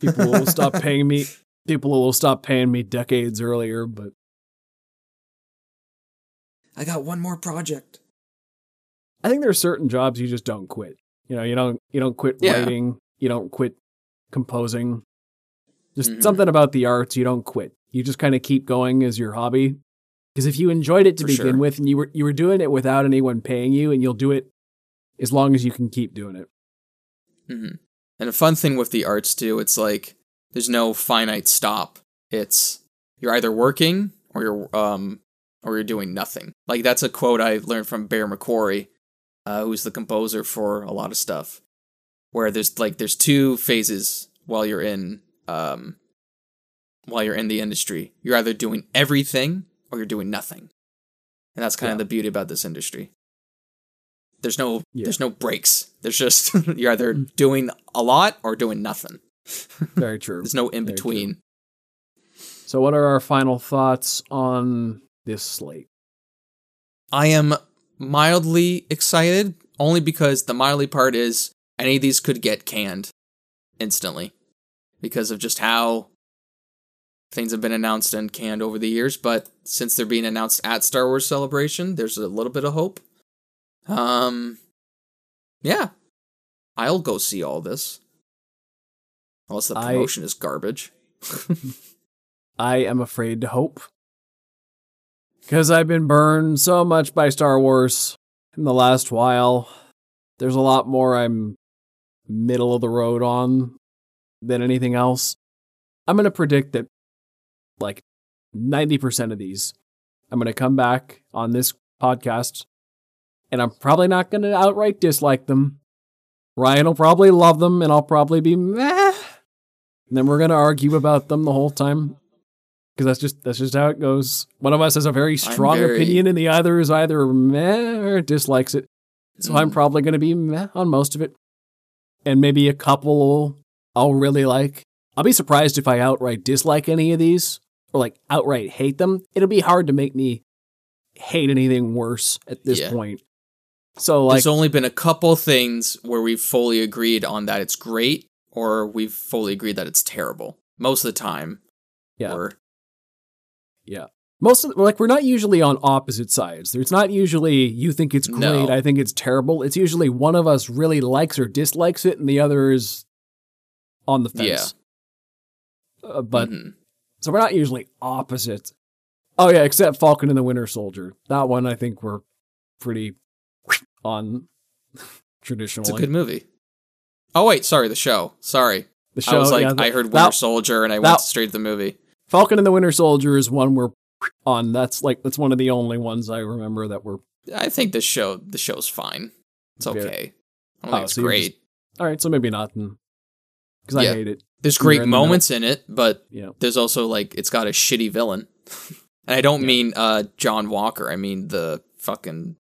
People will stop [laughs] paying me. People will stop paying me decades earlier, but I got one more project. I think there are certain jobs you just don't quit. You know, you don't you don't quit Yeah. writing, you don't quit composing. Just Mhm. something about the arts you don't quit. You just kind of keep going as your hobby. Because if you enjoyed it to For begin sure. with and you were you were doing it without anyone paying you and you'll do it as long as you can keep doing it. hmm And a fun thing with the arts too, it's like there's no finite stop. It's you're either working or you're um or you're doing nothing. Like that's a quote I learned from Bear McCreary, uh, who's the composer for a lot of stuff. Where there's like there's two phases while you're in um while you're in the industry. You're either doing everything or you're doing nothing. And that's kind Yeah. of the beauty about this industry. There's no Yeah. there's no breaks. There's just [laughs] you're either doing a lot or doing nothing. [laughs] Very true. There's no in between. So, what are our final thoughts on this slate? I am mildly excited only because the mildly part is any of these could get canned instantly because of just how things have been announced and canned over the years. But since they're being announced at Star Wars Celebration, there's a little bit of hope. Um, yeah, I'll go see all this. Unless the I- promotion is garbage. [laughs] I am afraid to hope. Because I've been burned so much by Star Wars in the last while. There's a lot more I'm middle of the road on than anything else. I'm going to predict that like 90% of these, I'm going to come back on this podcast and I'm probably not going to outright dislike them. Ryan will probably love them and I'll probably be meh. and then we're gonna argue about them the whole time. Because that's just that's just how it goes. One of us has a very strong very- opinion, and the other is either meh or dislikes it. So I'm Mm. probably gonna be meh on most of it, and maybe a couple I'll really like. I'll be surprised if I outright dislike any of these or like outright hate them. It'll be hard to make me hate anything worse at this Yeah. point. So like There's only been a couple things where we've fully agreed on that it's great, or we've fully agreed that it's terrible. Most of the time, Yeah. we're most of like we're not usually on opposite sides. There's not usually you think it's great, No. I think it's terrible. It's usually one of us really likes or dislikes it, and the other is on the fence. Uh, but Mhm. so we're not usually opposite. Oh yeah, except Falcon and the Winter Soldier. That one I think we're pretty on traditionally. [laughs] it's a good movie. Oh wait, sorry, the show. Sorry, the show. I was like, yeah, I heard Winter that- Soldier, and I that- went straight to the movie. Falcon and the Winter Soldier is one we're on. That's like that's one of the only ones I remember that were. I think the show, the show's fine. It's okay. I don't Oh, think it's so great. just- All right, so maybe not then, because I Yeah. hate it. There's great moments in it, but Yeah. there's also like it's got a shitty villain. [laughs] and I don't Yeah. mean uh John Walker. I mean the fucking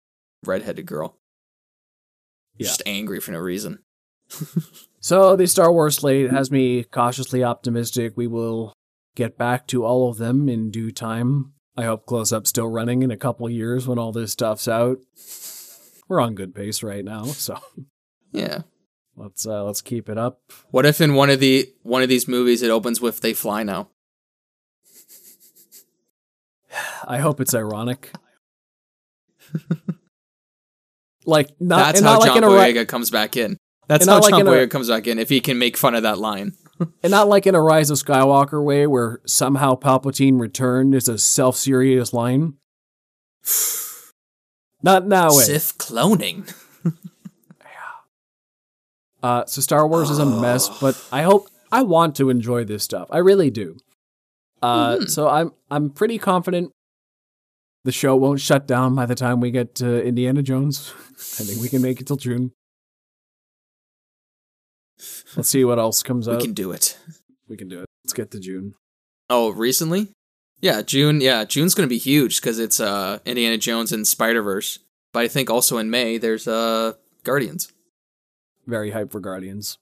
redheaded girl. Yeah. Just angry for no reason. [laughs] So the Star Wars slate has me cautiously optimistic. We will get back to all of them in due time. I hope Close Up's still running in a couple years when all this stuff's out. We're on good pace right now, so Yeah. Let's uh, let's keep it up. What if in one of the one of these movies it opens with they fly now? I hope it's ironic. like not That's how not John in a ri- Boyega comes back in. That's how like John a- Boyega comes back in if he can make fun of that line. [laughs] and not like in a Rise of Skywalker way where somehow Palpatine returned is a self-serious line. [sighs] Not now way. Sith cloning. Uh, so Star Wars is a mess, but I hope I want to enjoy this stuff. I really do. Uh, Mhm. So I'm I'm pretty confident the show won't shut down by the time we get to Indiana Jones. [laughs] I think we can make it till June. Let's see what else comes up. We out. can do it. we can do it. Let's get to June. Oh, recently? Yeah, June. Yeah, June's gonna be huge because it's uh Indiana Jones and Spider Verse. But I think also in May there's uh Guardians. Very hyped for Guardians.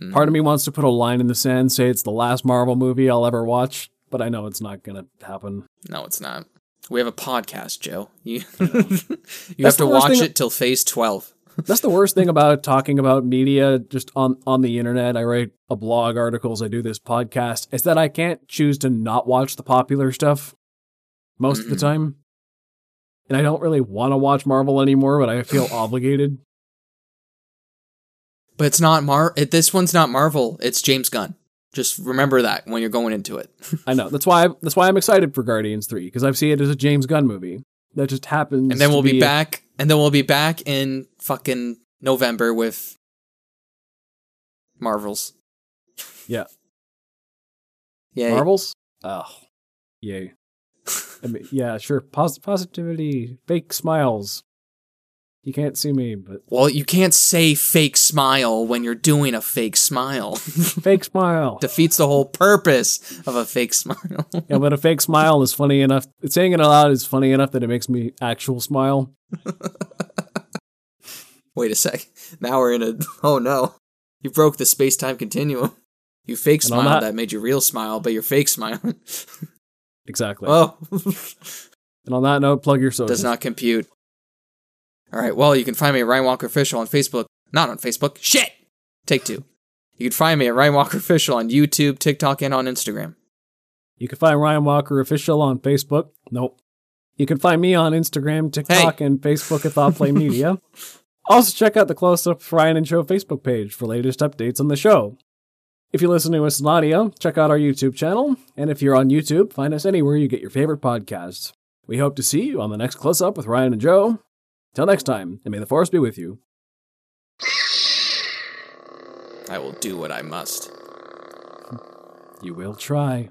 Mhm. Part of me wants to put a line in the sand, say it's the last Marvel movie I'll ever watch, but I know it's not gonna happen. No, it's not. We have a podcast, Joe. You [laughs] [laughs] you have to watch it till phase twelve. [laughs] That's the worst thing about talking about media just on on the internet. I write a blog articles, I do this podcast, is that I can't choose to not watch the popular stuff most of the time. And I don't really want to watch Marvel anymore, but I feel [sighs] obligated. But it's not Mar. It, this one's not Marvel. It's James Gunn. Just remember that when you're going into it. [laughs] I know. That's why that's why I'm excited for Guardians 3 because I see it as a James Gunn movie. That just happens and then we'll be a- back. And then we'll be back in fucking November with Marvels. Yeah. Yeah. Marvels? Oh. [laughs] Yay. I mean, yeah, sure. Pos- positivity, fake smiles. You can't see me, but Well, you can't say fake smile when you're doing a fake smile. [laughs] fake smile. Defeats the whole purpose of a fake smile. [laughs] Yeah, but a fake smile is funny enough. Saying it aloud is funny enough that it makes me actual smile. [laughs] Wait a sec. Now we're in a. Oh no. You broke the space time continuum. You fake And smile that- that made you real smile, but you're fake smiling. Exactly. oh. and on that note, plug your social. Does not compute. All right. Well, you can find me at Ryan Walker Official on Facebook. Not on Facebook. Shit. Take two. You can find me at Ryan Walker Official on YouTube, TikTok, and on Instagram. You can find Ryan Walker official on Facebook. Nope. You can find me on Instagram, TikTok, and Facebook at ThoughtPlane [laughs] Media. Also, check out the Close Up Ryan and Show Facebook page for latest updates on the show. If you listen to us in audio, check out our YouTube channel. And if you're on YouTube, find us anywhere you get your favorite podcasts. We hope to see you on the next Close Up with Ryan and Joe. Till next time, and may the force be with you. I will do what I must. You will try.